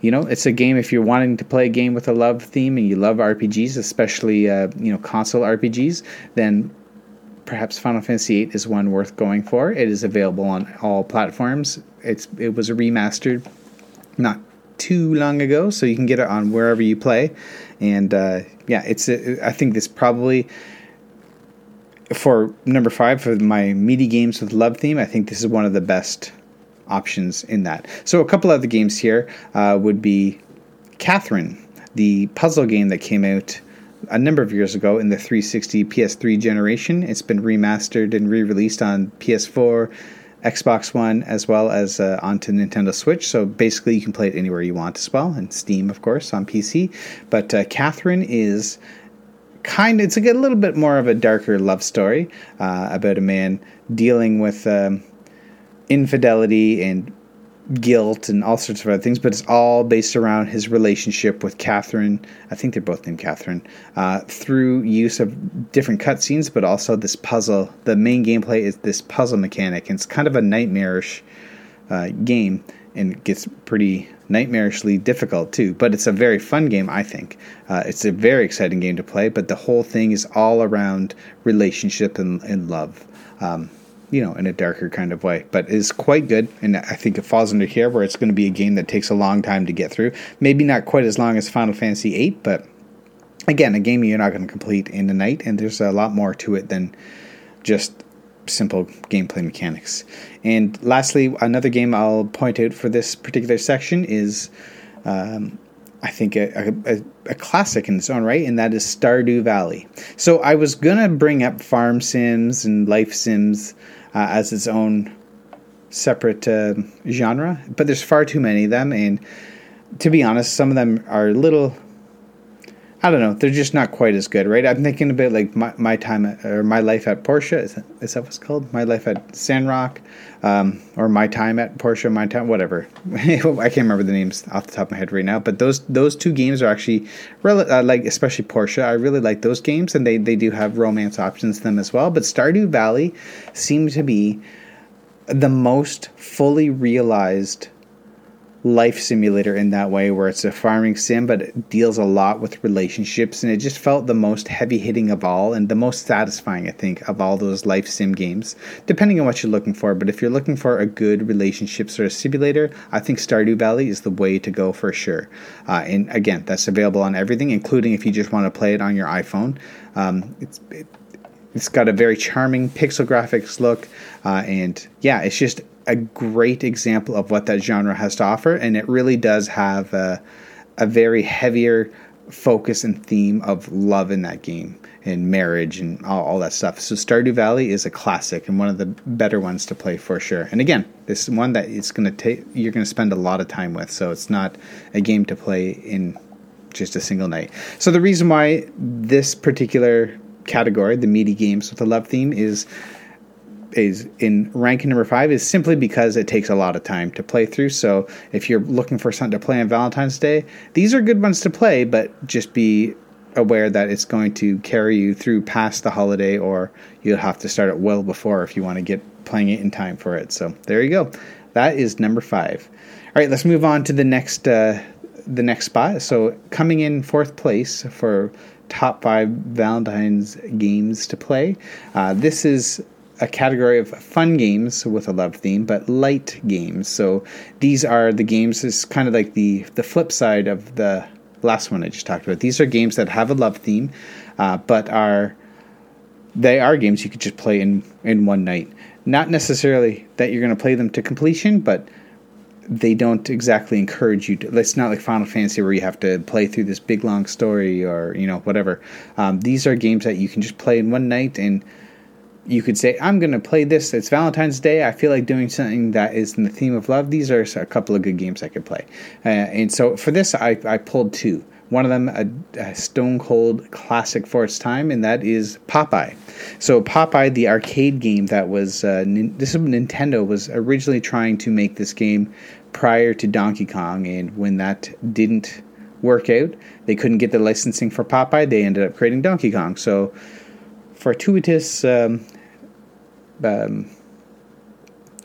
you know, it's a game if you're wanting to play a game with a love theme and you love RPGs, especially uh, you know console RPGs, then perhaps Final Fantasy VIII is one worth going for. It is available on all platforms. It's it was remastered not too long ago, so you can get it on wherever you play. And uh, yeah, it's a, I think this probably for number five for my meaty games with love theme. I think this is one of the best options in that. So a couple of the games here uh, would be Catherine, the puzzle game that came out a number of years ago in the 360 PS3 generation. It's been remastered and re-released on PS4, Xbox One, as well as uh, onto Nintendo Switch. So basically, you can play it anywhere you want as well, and Steam, of course, on PC. But uh, Catherine is kind of it's a little bit more of a darker love story uh, about a man dealing with um, infidelity and guilt and all sorts of other things, but it's all based around his relationship with Catherine. I think they're both named Catherine. Uh, through use of different cutscenes, but also this puzzle. The main gameplay is this puzzle mechanic, and it's kind of a nightmarish uh, game, and it gets pretty nightmarishly difficult too. But it's a very fun game, I think. Uh, it's a very exciting game to play, but the whole thing is all around relationship and, and love. Um, you know, in a darker kind of way, but is quite good. And I think it falls under here where it's going to be a game that takes a long time to get through. Maybe not quite as long as Final Fantasy VIII, but again, a game you're not going to complete in a night. And there's a lot more to it than just simple gameplay mechanics. And lastly, another game I'll point out for this particular section is. Um, I think a, a, a, classic in its own right, and that is Stardew Valley. So I was gonna bring up farm sims and life sims uh, as its own separate uh, genre, but there's far too many of them, and to be honest, some of them are little. I don't know. They're just not quite as good, right? I'm thinking about like my, my time at, or my life at Portia. Is that, is that what's called? My life at Sandrock, um, or my time at Portia, my time, whatever. I can't remember the names off the top of my head right now. But those those two games are actually uh, like, especially Portia. I really like those games, and they they do have romance options in them as well. But Stardew Valley seemed to be the most fully realized life simulator in that way where it's a farming sim but it deals a lot with relationships and it just felt the most heavy hitting of all and the most satisfying i think of all those life sim games depending on what you're looking for. But if you're looking for a good relationship sort of simulator i think stardew valley is the way to go for sure. Uh, and again that's available on everything including if you just want to play it on your iphone. Um, it's it, it's got a very charming pixel graphics look uh, and yeah it's just a great example of what that genre has to offer, and it really does have a, a very heavier focus and theme of love in that game and marriage and all, all, that stuff. So Stardew Valley is a classic and one of the better ones to play for sure. And again, this is one that it's going to take you're going to spend a lot of time with. So it's not a game to play in just a single night. So the reason why this particular category, the meaty games with a love theme, is is in ranking number five is simply because it takes a lot of time to play through. So if you're looking for something to play on Valentine's Day, these are good ones to play, but just be aware that it's going to carry you through past the holiday, or you'll have to start it well before if you want to get playing it in time for it. So there you go. That is number five. All right, let's move on to the next uh, the next spot. So coming in fourth place for top five Valentine's games to play. Uh, this is a category of fun games with a love theme, but light games. So these are the games. It's kind of like the the flip side of the last one I just talked about. These are games that have a love theme, uh, but are they are games you could just play in in one night. Not necessarily that you're going to play them to completion, but they don't exactly encourage you to. It's not like Final Fantasy where you have to play through this big long story or you know whatever. Um, these are games that you can just play in one night and you could say, I'm going to play this. It's Valentine's Day. I feel like doing something that is in the theme of love. These are a couple of good games I could play. Uh, and so for this, I, I pulled two. One of them, a, a, stone cold classic for its time, and that is Popeye. So Popeye, the arcade game that was uh, this is Nintendo was originally trying to make this game prior to Donkey Kong, and when that didn't work out, they couldn't get the licensing for Popeye. They ended up creating Donkey Kong. So fortuitous um, um,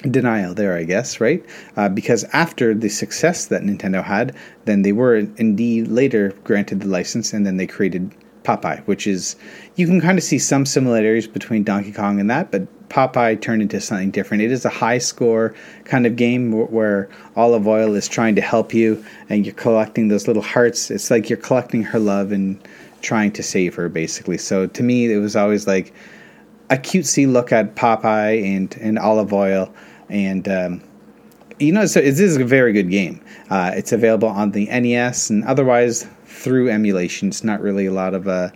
denial there, I guess, right? Uh, because after the success that Nintendo had, then they were indeed later granted the license, and then they created Popeye, which is you can kind of see some similarities between Donkey Kong and that, but Popeye turned into something different. It is a high score kind of game where Olive Oyl is trying to help you, and you're collecting those little hearts. It's like you're collecting her love and trying to save her, basically. So to me, it was always like a cutesy look at Popeye and, and Olive Oyl. And, um, you know, so it is a very good game. Uh, it's available on the NES and otherwise through emulation. It's not really a lot of uh,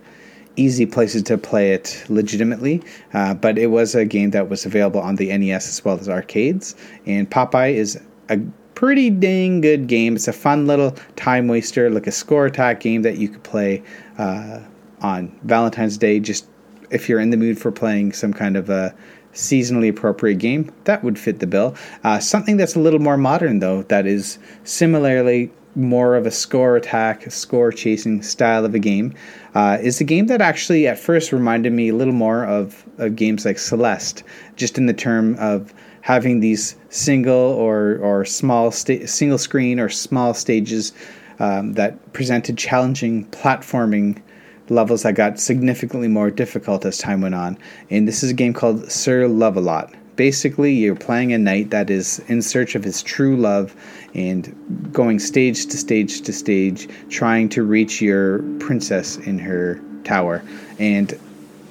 easy places to play it legitimately, uh, but it was a game that was available on the NES as well as arcades. And Popeye is a pretty dang good game. It's a fun little time waster, like a score attack game that you could play uh, on Valentine's Day, just if you're in the mood for playing some kind of a seasonally appropriate game, that would fit the bill. Uh, something that's a little more modern, though, that is similarly more of a score attack, score chasing style of a game, uh, is a game that actually at first reminded me a little more of, of games like Celeste, just in the term of having these single or, or small sta- single screen or small stages um, that presented challenging platforming levels that got significantly more difficult as time went on. And this is a game called Sir Love-A-Lot. Basically, you're playing a knight that is in search of his true love and going stage to stage to stage, trying to reach your princess in her tower. And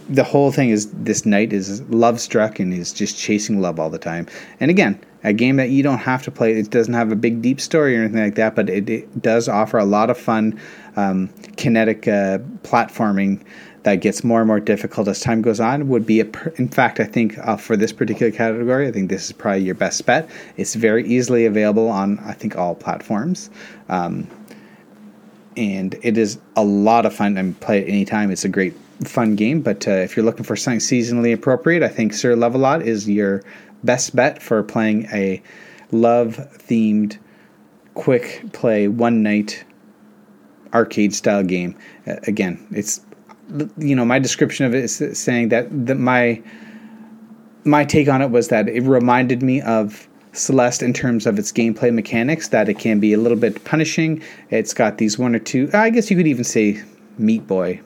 the whole thing is this knight is love struck and is just chasing love all the time. And again, a game that you don't have to play. It doesn't have a big deep story or anything like that, but it, it does offer a lot of fun um, kinetic uh, platforming that gets more and more difficult as time goes on would be a per- in fact i think uh, for this particular category i think this is probably your best bet it's very easily available on i think all platforms um, and it is a lot of fun. and play it anytime. It's a great fun game. But uh, if you're looking for something seasonally appropriate, I think Sir Love-A-Lot is your best bet for playing a love themed quick play one night arcade style game. Uh, again, it's you know my description of it is saying that that my my take on it was that it reminded me of Celeste in terms of its gameplay mechanics that it can be a little bit punishing. It's got these one or two. I guess you could even say Meat Boy,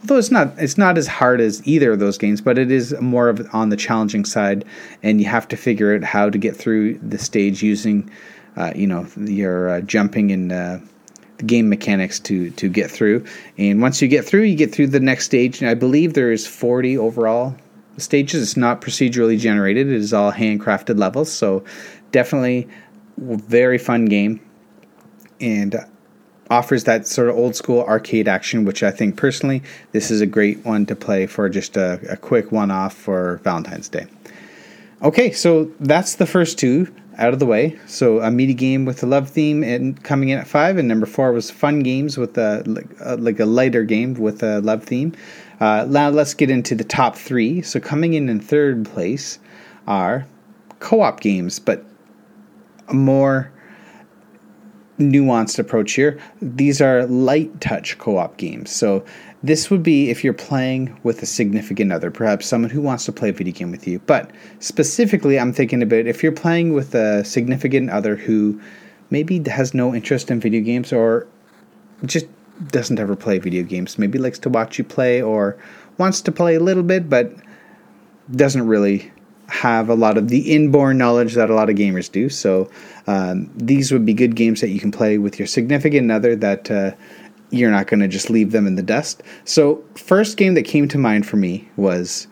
although it's not it's not as hard as either of those games, but it is more of on the challenging side, and you have to figure out how to get through the stage using, uh, you know, your uh, jumping and uh, game mechanics to to get through. And once you get through, you get through the next stage. And I believe there is forty overall stages. It's not procedurally generated; it is all handcrafted levels. So definitely very fun game and offers that sort of old school arcade action, which I think personally this is a great one to play for just a, a quick one off for Valentine's Day. Okay, so that's the first two out of the way. So a meaty game with a love theme and coming in at five, and number four was fun games with a like a lighter game with a love theme. Uh, now let's get into the top three. So coming in in third place are co-op games, but more nuanced approach here. These are light touch co op games. So, this would be if you're playing with a significant other, perhaps someone who wants to play a video game with you. But specifically, I'm thinking about if you're playing with a significant other who maybe has no interest in video games or just doesn't ever play video games, maybe likes to watch you play or wants to play a little bit, but doesn't really have a lot of the inborn knowledge that a lot of gamers do. So um, these would be good games that you can play with your significant other that uh, you're not going to just leave them in the dust. So first game that came to mind for me was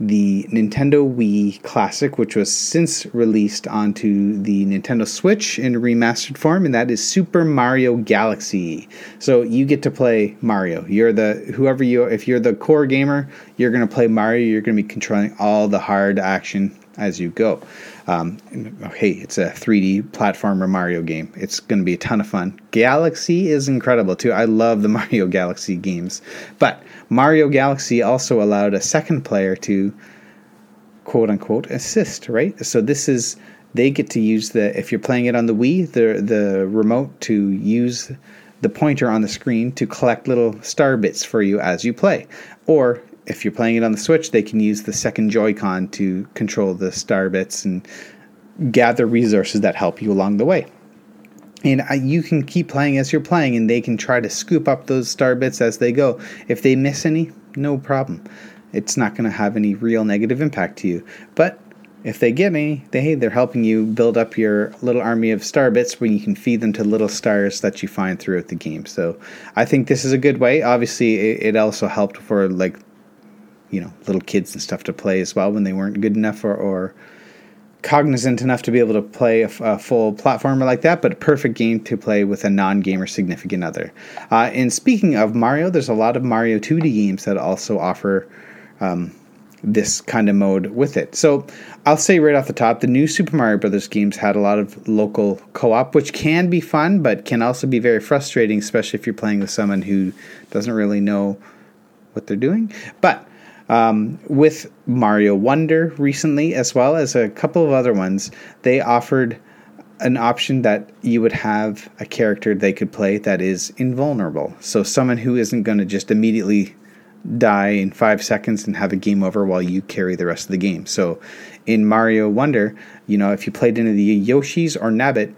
the Nintendo Wii Classic, which was since released onto the Nintendo Switch in remastered form, and that is Super Mario Galaxy. So you get to play Mario. You're the whoever you if you're the core gamer, you're going to play Mario. You're going to be controlling all the hard action as you go. Um, hey, it's a 3D platformer Mario game. It's going to be a ton of fun. Galaxy is incredible too. I love the Mario Galaxy games, but Mario Galaxy also allowed a second player to quote unquote assist, right? So this is they get to use the if you're playing it on the Wii, the the remote to use the pointer on the screen to collect little star bits for you as you play. Or if you're playing it on the Switch, they can use the second Joy-Con to control the star bits and gather resources that help you along the way and you can keep playing as you're playing and they can try to scoop up those star bits as they go. If they miss any no problem. It's not going to have any real negative impact to you. But if they get any they hey they're helping you build up your little army of star bits where you can feed them to little stars that you find throughout the game. So i think this is a good way. Obviously it, also helped for like you know little kids and stuff to play as well when they weren't good enough or, or cognizant enough to be able to play a, full platformer like that, but a perfect game to play with a non-gamer significant other. Uh, and speaking of Mario, there's a lot of Mario 2D games that also offer um, this kind of mode with it. So I'll say right off the top, the new Super Mario Brothers games had a lot of local co-op, which can be fun, but can also be very frustrating, especially if you're playing with someone who doesn't really know what they're doing. But um, with Mario Wonder recently, as well as a couple of other ones, they offered an option that you would have a character they could play that is invulnerable. So someone who isn't going to just immediately die in five seconds and have a game over while you carry the rest of the game. So in Mario Wonder, you know, if you played into the Yoshis or Nabbit,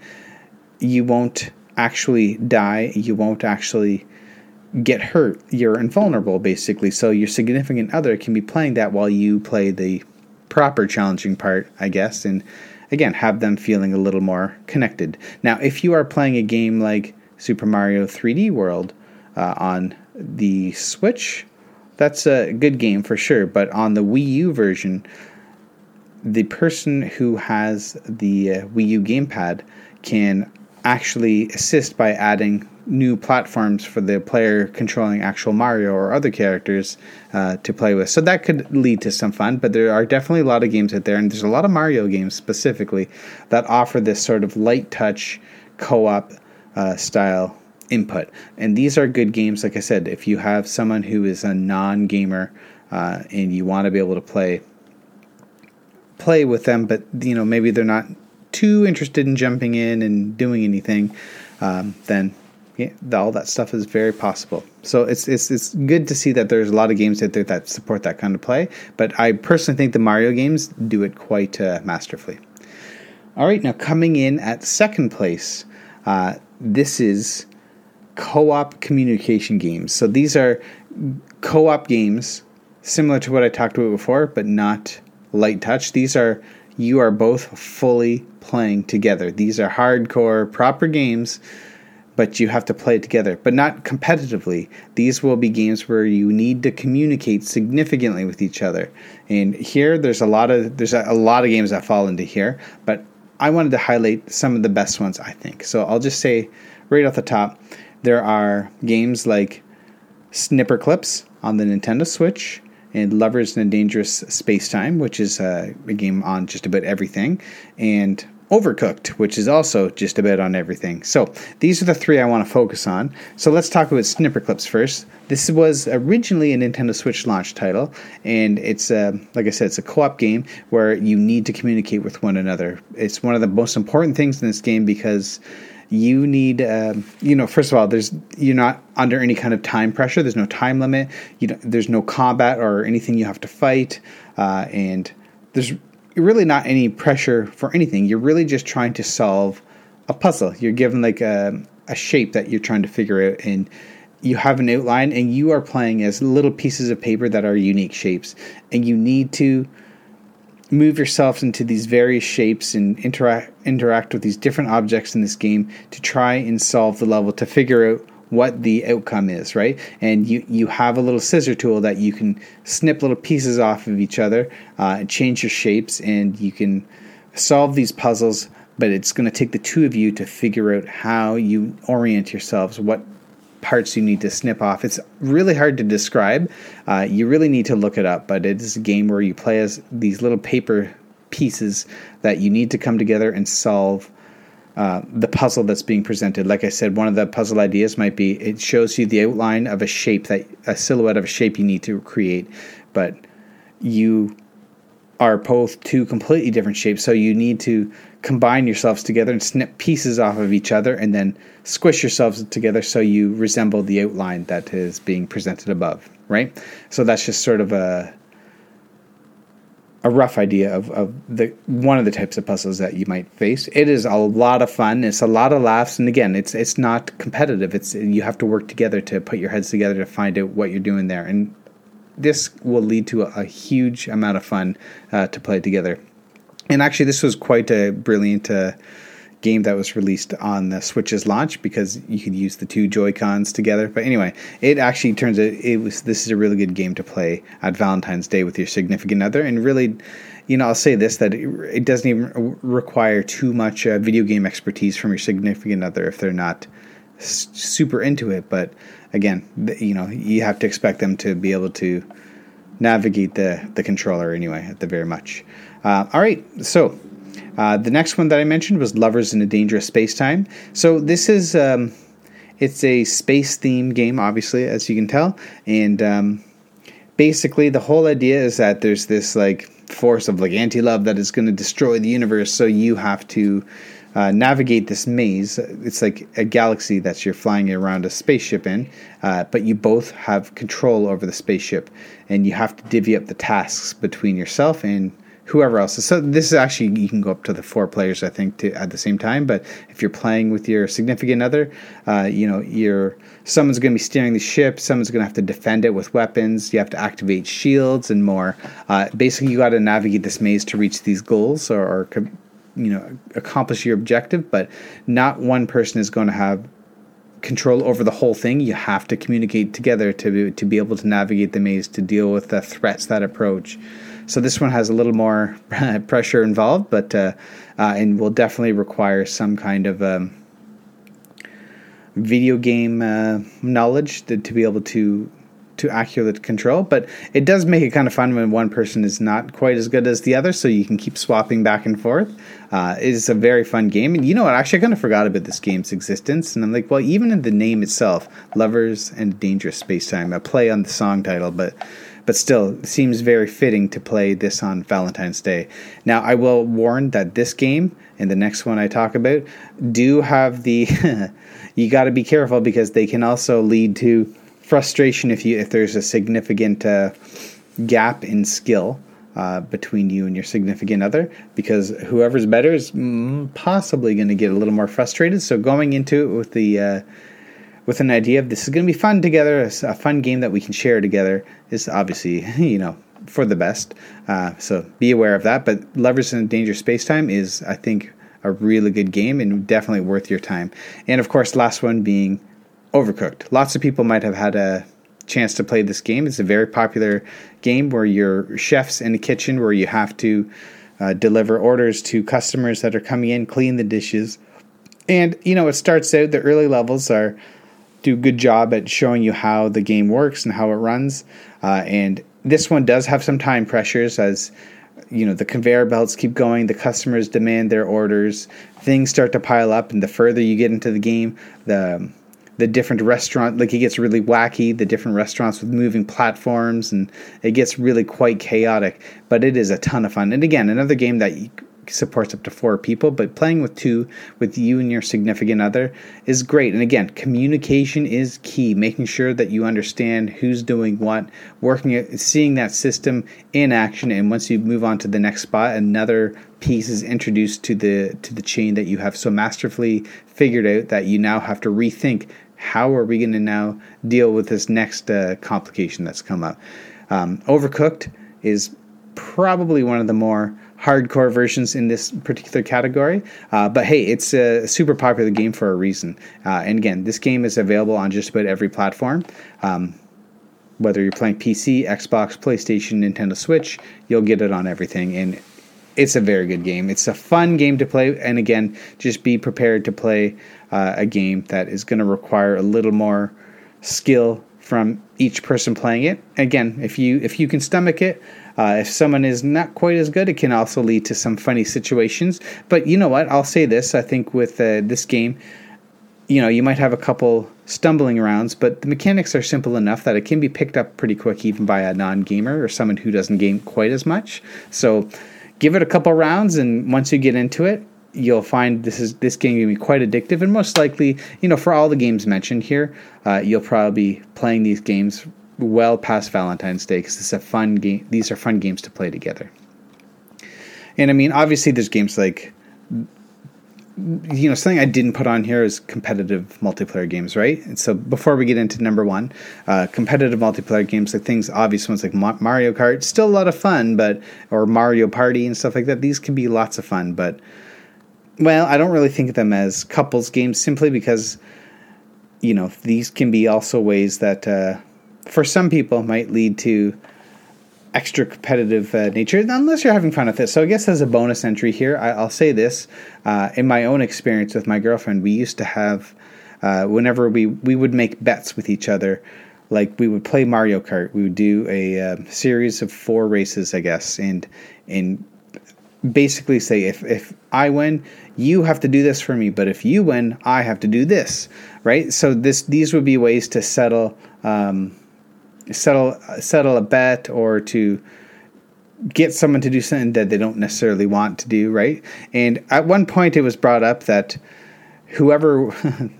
you won't actually die. You won't actually get hurt, you're invulnerable basically. So your significant other can be playing that while you play the proper challenging part, I guess, and again, have them feeling a little more connected. Now, if you are playing a game like Super Mario 3D World uh, on the Switch, that's a good game for sure, but on the Wii U version, the person who has the uh, Wii U gamepad can actually assist by adding new platforms for the player controlling actual Mario or other characters uh, to play with. So that could lead to some fun, but there are definitely a lot of games out there, and there's a lot of Mario games specifically that offer this sort of light touch co op uh, style input. And these are good games. Like I said, if you have someone who is a non gamer uh, and you want to be able to play play with them, but you know maybe they're not too interested in jumping in and doing anything, um, then yeah, all that stuff is very possible. So it's it's it's good to see that there's a lot of games out there that support that kind of play. But I personally think the Mario games do it quite uh, masterfully. All right, now coming in at second place, uh, this is co-op communication games. So these are co-op games similar to what I talked about before, but not light touch. These are you are both fully playing together. These are hardcore, proper games, but you have to play it together, but not competitively. These will be games where you need to communicate significantly with each other. And here, there's a lot of there's a, a lot of games that fall into here, but I wanted to highlight some of the best ones. I think so. I'll just say right off the top, there are games like Snipperclips on the Nintendo Switch and Lovers in a Dangerous Space Time, which is uh, a game on just about everything, and Overcooked, which is also just about on everything. So these are the three I want to focus on. So let's talk about Snipperclips first. This was originally a Nintendo Switch launch title, and it's uh, like I said, it's a co-op game where you need to communicate with one another. It's one of the most important things in this game because you need um, you know first of all there's you're not under any kind of time pressure there's no time limit you there's no combat or anything you have to fight uh, and there's really not any pressure for anything. You're really just trying to solve a puzzle. You're given like a, a shape that you're trying to figure out and you have an outline and you are playing as little pieces of paper that are unique shapes. And you need to move yourself into these various shapes and interact interact with these different objects in this game to try and solve the level to figure out what the outcome is, right? And you you have a little scissor tool that you can snip little pieces off of each other uh, and change your shapes, and you can solve these puzzles. But it's going to take the two of you to figure out how you orient yourselves, what parts you need to snip off. It's really hard to describe. Uh, you really need to look it up, but it is a game where you play as these little paper pieces that you need to come together and solve uh, the puzzle that's being presented. Like I said, one of the puzzle ideas might be it shows you the outline of a shape that a silhouette of a shape you need to create, but you are both two completely different shapes. So you need to combine yourselves together and snip pieces off of each other and then squish yourselves together so you resemble the outline that is being presented above, right? So that's just sort of a a rough idea of, of the one of the types of puzzles that you might face. It is a lot of fun. It's a lot of laughs, and again, it's it's not competitive. It's you have to work together to put your heads together to find out what you're doing there, and this will lead to a, a huge amount of fun uh, to play together. And actually, this was quite a brilliant uh, game that was released on the Switch's launch because you could use the two Joy Cons together. But anyway, it actually turns out it was this is a really good game to play at Valentine's Day with your significant other, and really. You know, I'll say this that it, it doesn't even require too much uh, video game expertise from your significant other if they're not super into it. But again, you know, you have to expect them to be able to navigate the the controller anyway, at the very much. Uh, all right, so uh, the next one that I mentioned was Lovers in a Dangerous Space Time. So this is um, it's a space themed game, obviously, as you can tell, and um, basically the whole idea is that there's this like force of like anti love that is going to destroy the universe. So you have to uh, navigate this maze. It's like a galaxy that you're flying around a spaceship in, uh, but you both have control over the spaceship, and you have to divvy up the tasks between yourself and whoever else. So this is actually you can go up to the four players, I think, to, at the same time. But if you're playing with your significant other, uh, you know, you're someone's going to be steering the ship, someone's going to have to defend it with weapons. You have to activate shields and more. Uh, basically, you got to navigate this maze to reach these goals or, or you know accomplish your objective but not one person is going to have control over the whole thing you have to communicate together to be, to be able to navigate the maze to deal with the threats that approach so this one has a little more pressure involved but uh, uh, and will definitely require some kind of um, video game uh, knowledge to, to be able to to accurately control, but it does make it kind of fun when one person is not quite as good as the other, so you can keep swapping back and forth. Uh, it is a very fun game, and you know what? Actually, I kind of forgot about this game's existence, and I'm like, well, even in the name itself, "Lovers and Dangerous Space Time," a play on the song title, but but still seems very fitting to play this on Valentine's Day. Now, I will warn that this game and the next one I talk about do have the you got to be careful because they can also lead to frustration if you if there's a significant uh, gap in skill. Uh, between you and your significant other, because whoever's better is possibly going to get a little more frustrated. So going into it with the uh, with an idea of this is going to be fun together, a, a, fun game that we can share together is obviously, you know, for the best. Uh, so be aware of that. But Lovers in Danger Space Time is, I think, a really good game and definitely worth your time. And of course, last one being Overcooked. Lots of people might have had a chance to play this game. It's a very popular game where you're chefs in a kitchen where you have to uh, deliver orders to customers that are coming in, clean the dishes. And, you know, it starts out, the early levels are do a good job at showing you how the game works and how it runs. Uh, and this one does have some time pressures as you know the conveyor belts keep going the customers demand their orders things start to pile up and the further you get into the game the the different restaurant like it gets really wacky the different restaurants with moving platforms and it gets really quite chaotic but it is a ton of fun and again another game that supports up to four people, but playing with two, with you and your significant other, is great. And again, communication is key. Making sure that you understand who's doing what, working, seeing that system in action, and once you move on to the next spot, another piece is introduced to the to the chain that you have so masterfully figured out that you now have to rethink how are we going to now deal with this next uh, complication that's come up. Um, overcooked is probably one of the more hardcore versions in this particular category. Uh, but hey, it's a super popular game for a reason. Uh, and again, this game is available on just about every platform. Um, whether you're playing PC, Xbox, PlayStation, Nintendo Switch, you'll get it on everything. And it's a very good game. It's a fun game to play. And again, just be prepared to play uh, a game that is going to require a little more skill from each person playing it. Again, if you if you can stomach it, uh, if someone is not quite as good, it can also lead to some funny situations. But you know what? I'll say this: I think with uh, this game, you know, you might have a couple stumbling rounds, but the mechanics are simple enough that it can be picked up pretty quick, even by a non-gamer or someone who doesn't game quite as much. So, give it a couple rounds, and once you get into it, you'll find this is this game can be quite addictive and most likely you know for all the games mentioned here uh, you'll probably be playing these games well past valentine's day because it's a fun game these are fun games to play together. And i mean obviously there's games like you know something i didn't put on here is competitive multiplayer games right? And so before we get into number one uh, competitive multiplayer games like things obvious ones like mario kart still a lot of fun but or mario party and stuff like that these can be lots of fun but well, I don't really think of them as couples games simply because, you know, these can be also ways that, uh, for some people, might lead to extra competitive uh, nature, unless you're having fun with it. So I guess as a bonus entry here, I, will say this: uh, in my own experience with my girlfriend, we used to have, uh, whenever we we would make bets with each other. Like we would play Mario Kart, we would do a uh, series of four races, I guess, and and basically say if if I win, you have to do this for me, but if you win, I have to do this, right? So this these would be ways to settle um, settle settle a bet or to get someone to do something that they don't necessarily want to do, right? And at one point, it was brought up that whoever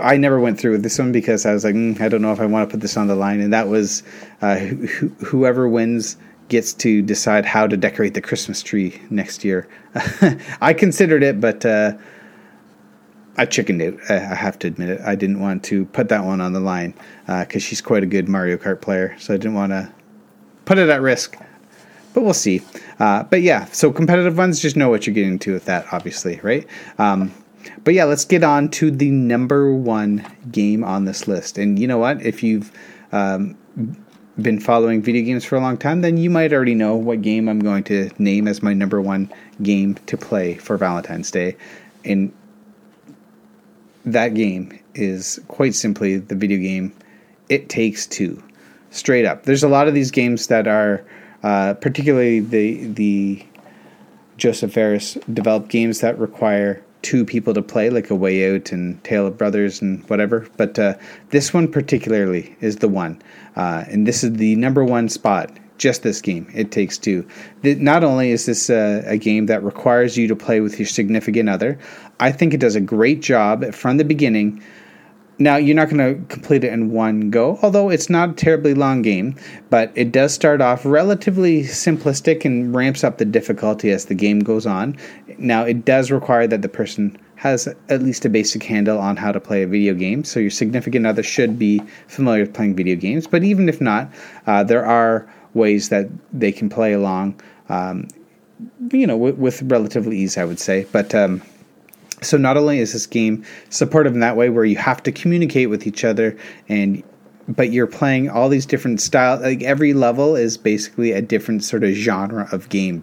I never went through with this one because I was like, mm, I don't know if I want to put this on the line, and that was uh, wh- whoever wins gets to decide how to decorate the Christmas tree next year. I considered it, but uh, I chickened out. I have to admit it. I didn't want to put that one on the line because uh, she's quite a good Mario Kart player, so I didn't want to put it at risk. But we'll see. Uh, but yeah, so competitive ones, just know what you're getting to with that, obviously, right? Um, but yeah, let's get on to the number one game on this list. And you know what? If you've um, been following video games for a long time, then you might already know what game I'm going to name as my number one game to play for Valentine's Day. And that game is quite simply the video game It Takes Two. straight up. There's a lot of these games that are, uh, particularly the the Josef Fares developed games that require two people to play, like A Way Out and Tale of Brothers and whatever. But uh, this one particularly is the one, uh, and this is the number one spot. Just this game, It Takes Two. Not only is this a, a game that requires you to play with your significant other, I think it does a great job from the beginning now, you're not going to complete it in one go, although it's not a terribly long game, but it does start off relatively simplistic and ramps up the difficulty as the game goes on. Now, it does require that the person has at least a basic handle on how to play a video game, so your significant other should be familiar with playing video games, but even if not, uh, there are ways that they can play along, um, you know, with, with, relatively ease, I would say. But um, so not only is this game supportive in that way where you have to communicate with each other and but you're playing all these different styles like every level is basically a different sort of genre of game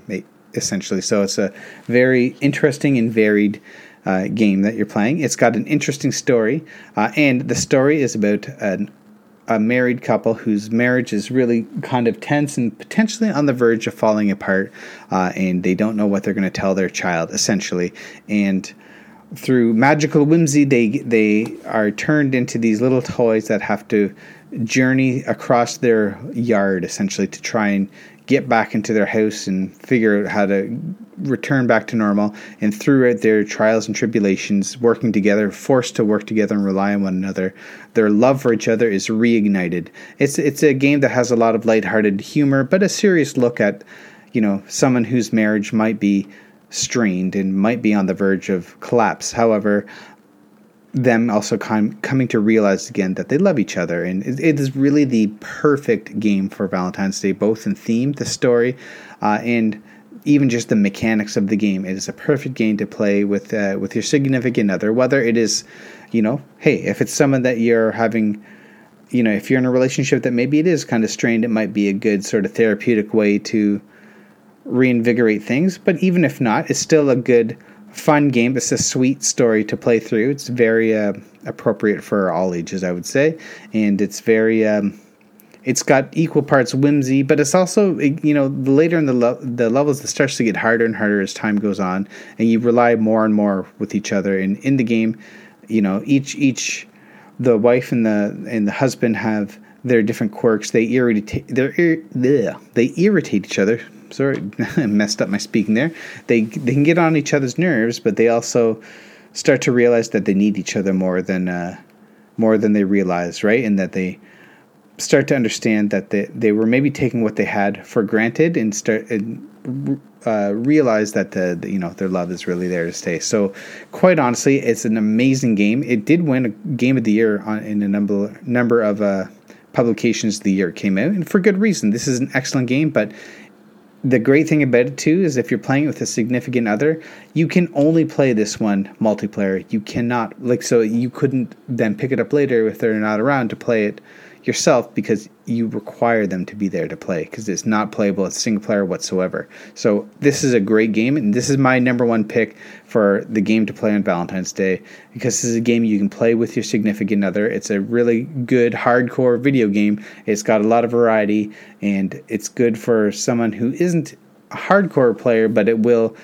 essentially. So it's a very interesting and varied uh, game that you're playing. It's got an interesting story, uh, and the story is about an, a married couple whose marriage is really kind of tense and potentially on the verge of falling apart, uh, and they don't know what they're going to tell their child, essentially. And through magical whimsy, they they are turned into these little toys that have to journey across their yard essentially to try and get back into their house and figure out how to return back to normal. And throughout their trials and tribulations, working together, forced to work together and rely on one another, their love for each other is reignited. It's it's a game that has a lot of lighthearted humor, but a serious look at you know someone whose marriage might be strained and might be on the verge of collapse. However, them also com- coming to realize again that they love each other. And it, it is really the perfect game for Valentine's Day, both in theme, the story, uh, and even just the mechanics of the game. It is a perfect game to play with uh, with your significant other, whether it is, you know, hey, if it's someone that you're having. You know, if you're in a relationship that maybe it is kind of strained, it might be a good sort of therapeutic way to reinvigorate things. But even if not, it's still a good, fun game. It's a sweet story to play through. It's very uh, appropriate for all ages, I would say, and it's very. Um, it's got equal parts whimsy, but it's also you know later in the lo- the levels it starts to get harder and harder as time goes on, and you rely more and more with each other. And in the game, you know each each the wife and the and the husband have their different quirks. They irritate. They they irritate each other sorry, messed up my speaking there. They they can get on each other's nerves, but they also start to realize that they need each other more than uh, more than they realize, right? And that they start to understand that they, they were maybe taking what they had for granted and start and uh, realize that the, the, you know their love is really there to stay. So, quite honestly, it's an amazing game. It did win a game of the year on, in a number number of uh, publications the year came out, and for good reason. This is an excellent game, but the great thing about it too is if you're playing with a significant other, you can only play this one multiplayer. You cannot like so you couldn't then pick it up later if they're not around to play it yourself because you require them to be there to play because it's not playable it's single player whatsoever. So this is a great game and this is my number one pick for the game to play on valentine's day because this is a game you can play with your significant other. It's a really good hardcore video game. It's got a lot of variety and it's good for someone who isn't a hardcore player but it will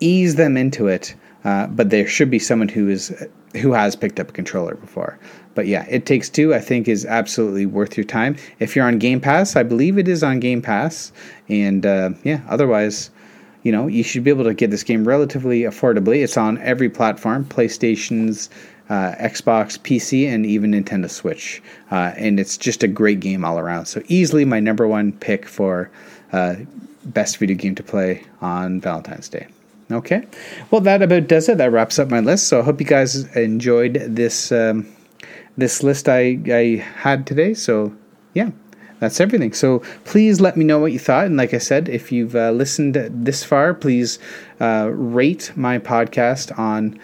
ease them into it. Uh, but there should be someone who is who has picked up a controller before. But yeah, It Takes Two, I think, is absolutely worth your time. If you're on Game Pass, I believe it is on Game Pass. And uh, yeah, otherwise, you know, you should be able to get this game relatively affordably. It's on every platform PlayStation's, uh, Xbox, PC, and even Nintendo Switch. Uh, and it's just a great game all around. So, easily my number one pick for uh, best video game to play on Valentine's Day. Okay. Well, that about does it. That wraps up my list. So I hope you guys enjoyed this um, this list I, I had today. So yeah, that's everything. So please let me know what you thought. And like I said, if you've uh, listened this far, please uh, rate my podcast on.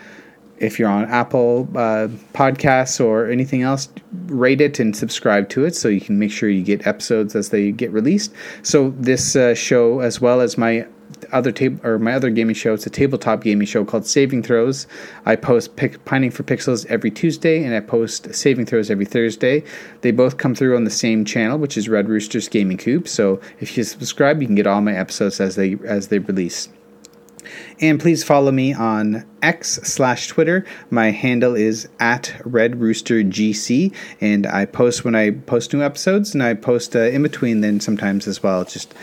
If you're on Apple uh, Podcasts or anything else, rate it and subscribe to it so you can make sure you get episodes as they get released. So, this uh, show, as well as my other table or my other gaming show. It's a tabletop gaming show called Saving Throws. I post Pining for Pixels every Tuesday, and I post Saving Throws every Thursday. They both come through on the same channel, which is Red Roosters Gaming Coop. So if you subscribe, you can get all my episodes as they as they release. And please follow me on X slash Twitter. My handle is at Red Rooster GC, and I post when I post new episodes, and I post uh, in between then sometimes as well, just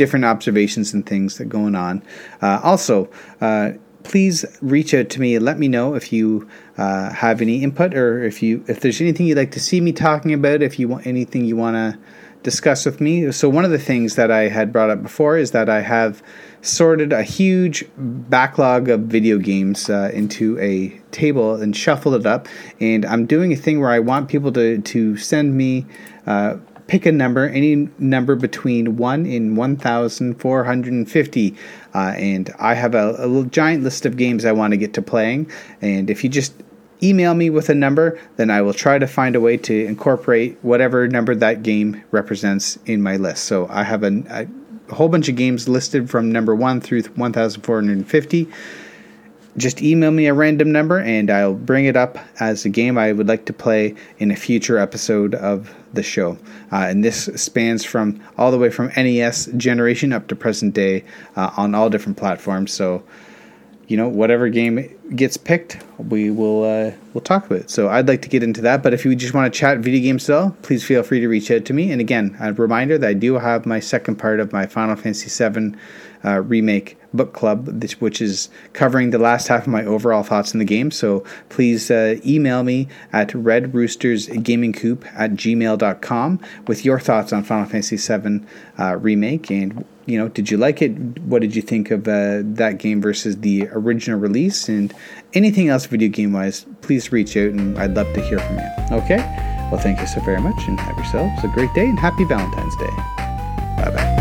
different observations and things that are going on. Uh, also, uh, please reach out to me and let me know if you uh, have any input or if you if there's anything you'd like to see me talking about. If you want anything you want to discuss with me. So one of the things that I had brought up before is that I have sorted a huge backlog of video games uh, into a table and shuffled it up. And I'm doing a thing where I want people to, to send me, uh, pick a number, any number between 1 and 1,450. Uh, and I have a, a little giant list of games I want to get to playing. And if you just email me with a number, then I will try to find a way to incorporate whatever number that game represents in my list. So I have a, whole bunch of games listed from number 1 through 1450 just email me a random number and I'll bring it up as a game I would like to play in a future episode of the show. Uh, and this spans from all the way from NES generation up to present day uh, on all different platforms. So you know, whatever game gets picked, we will uh, we'll talk about it. So I'd like to get into that. But if you just want to chat video game still, please feel free to reach out to me. And again, a reminder that I do have my second part of my Final Fantasy VII uh, remake book club, which is covering the last half of my overall thoughts in the game. So please uh, email me at redroostersgamingcoop at gmail.com with your thoughts on Final Fantasy VII uh, remake. And, you know, did you like it? What did you think of uh, that game versus the original release? And anything else video game wise, please reach out and I'd love to hear from you. Okay? Well, thank you so very much and have yourselves a great day and happy Valentine's Day.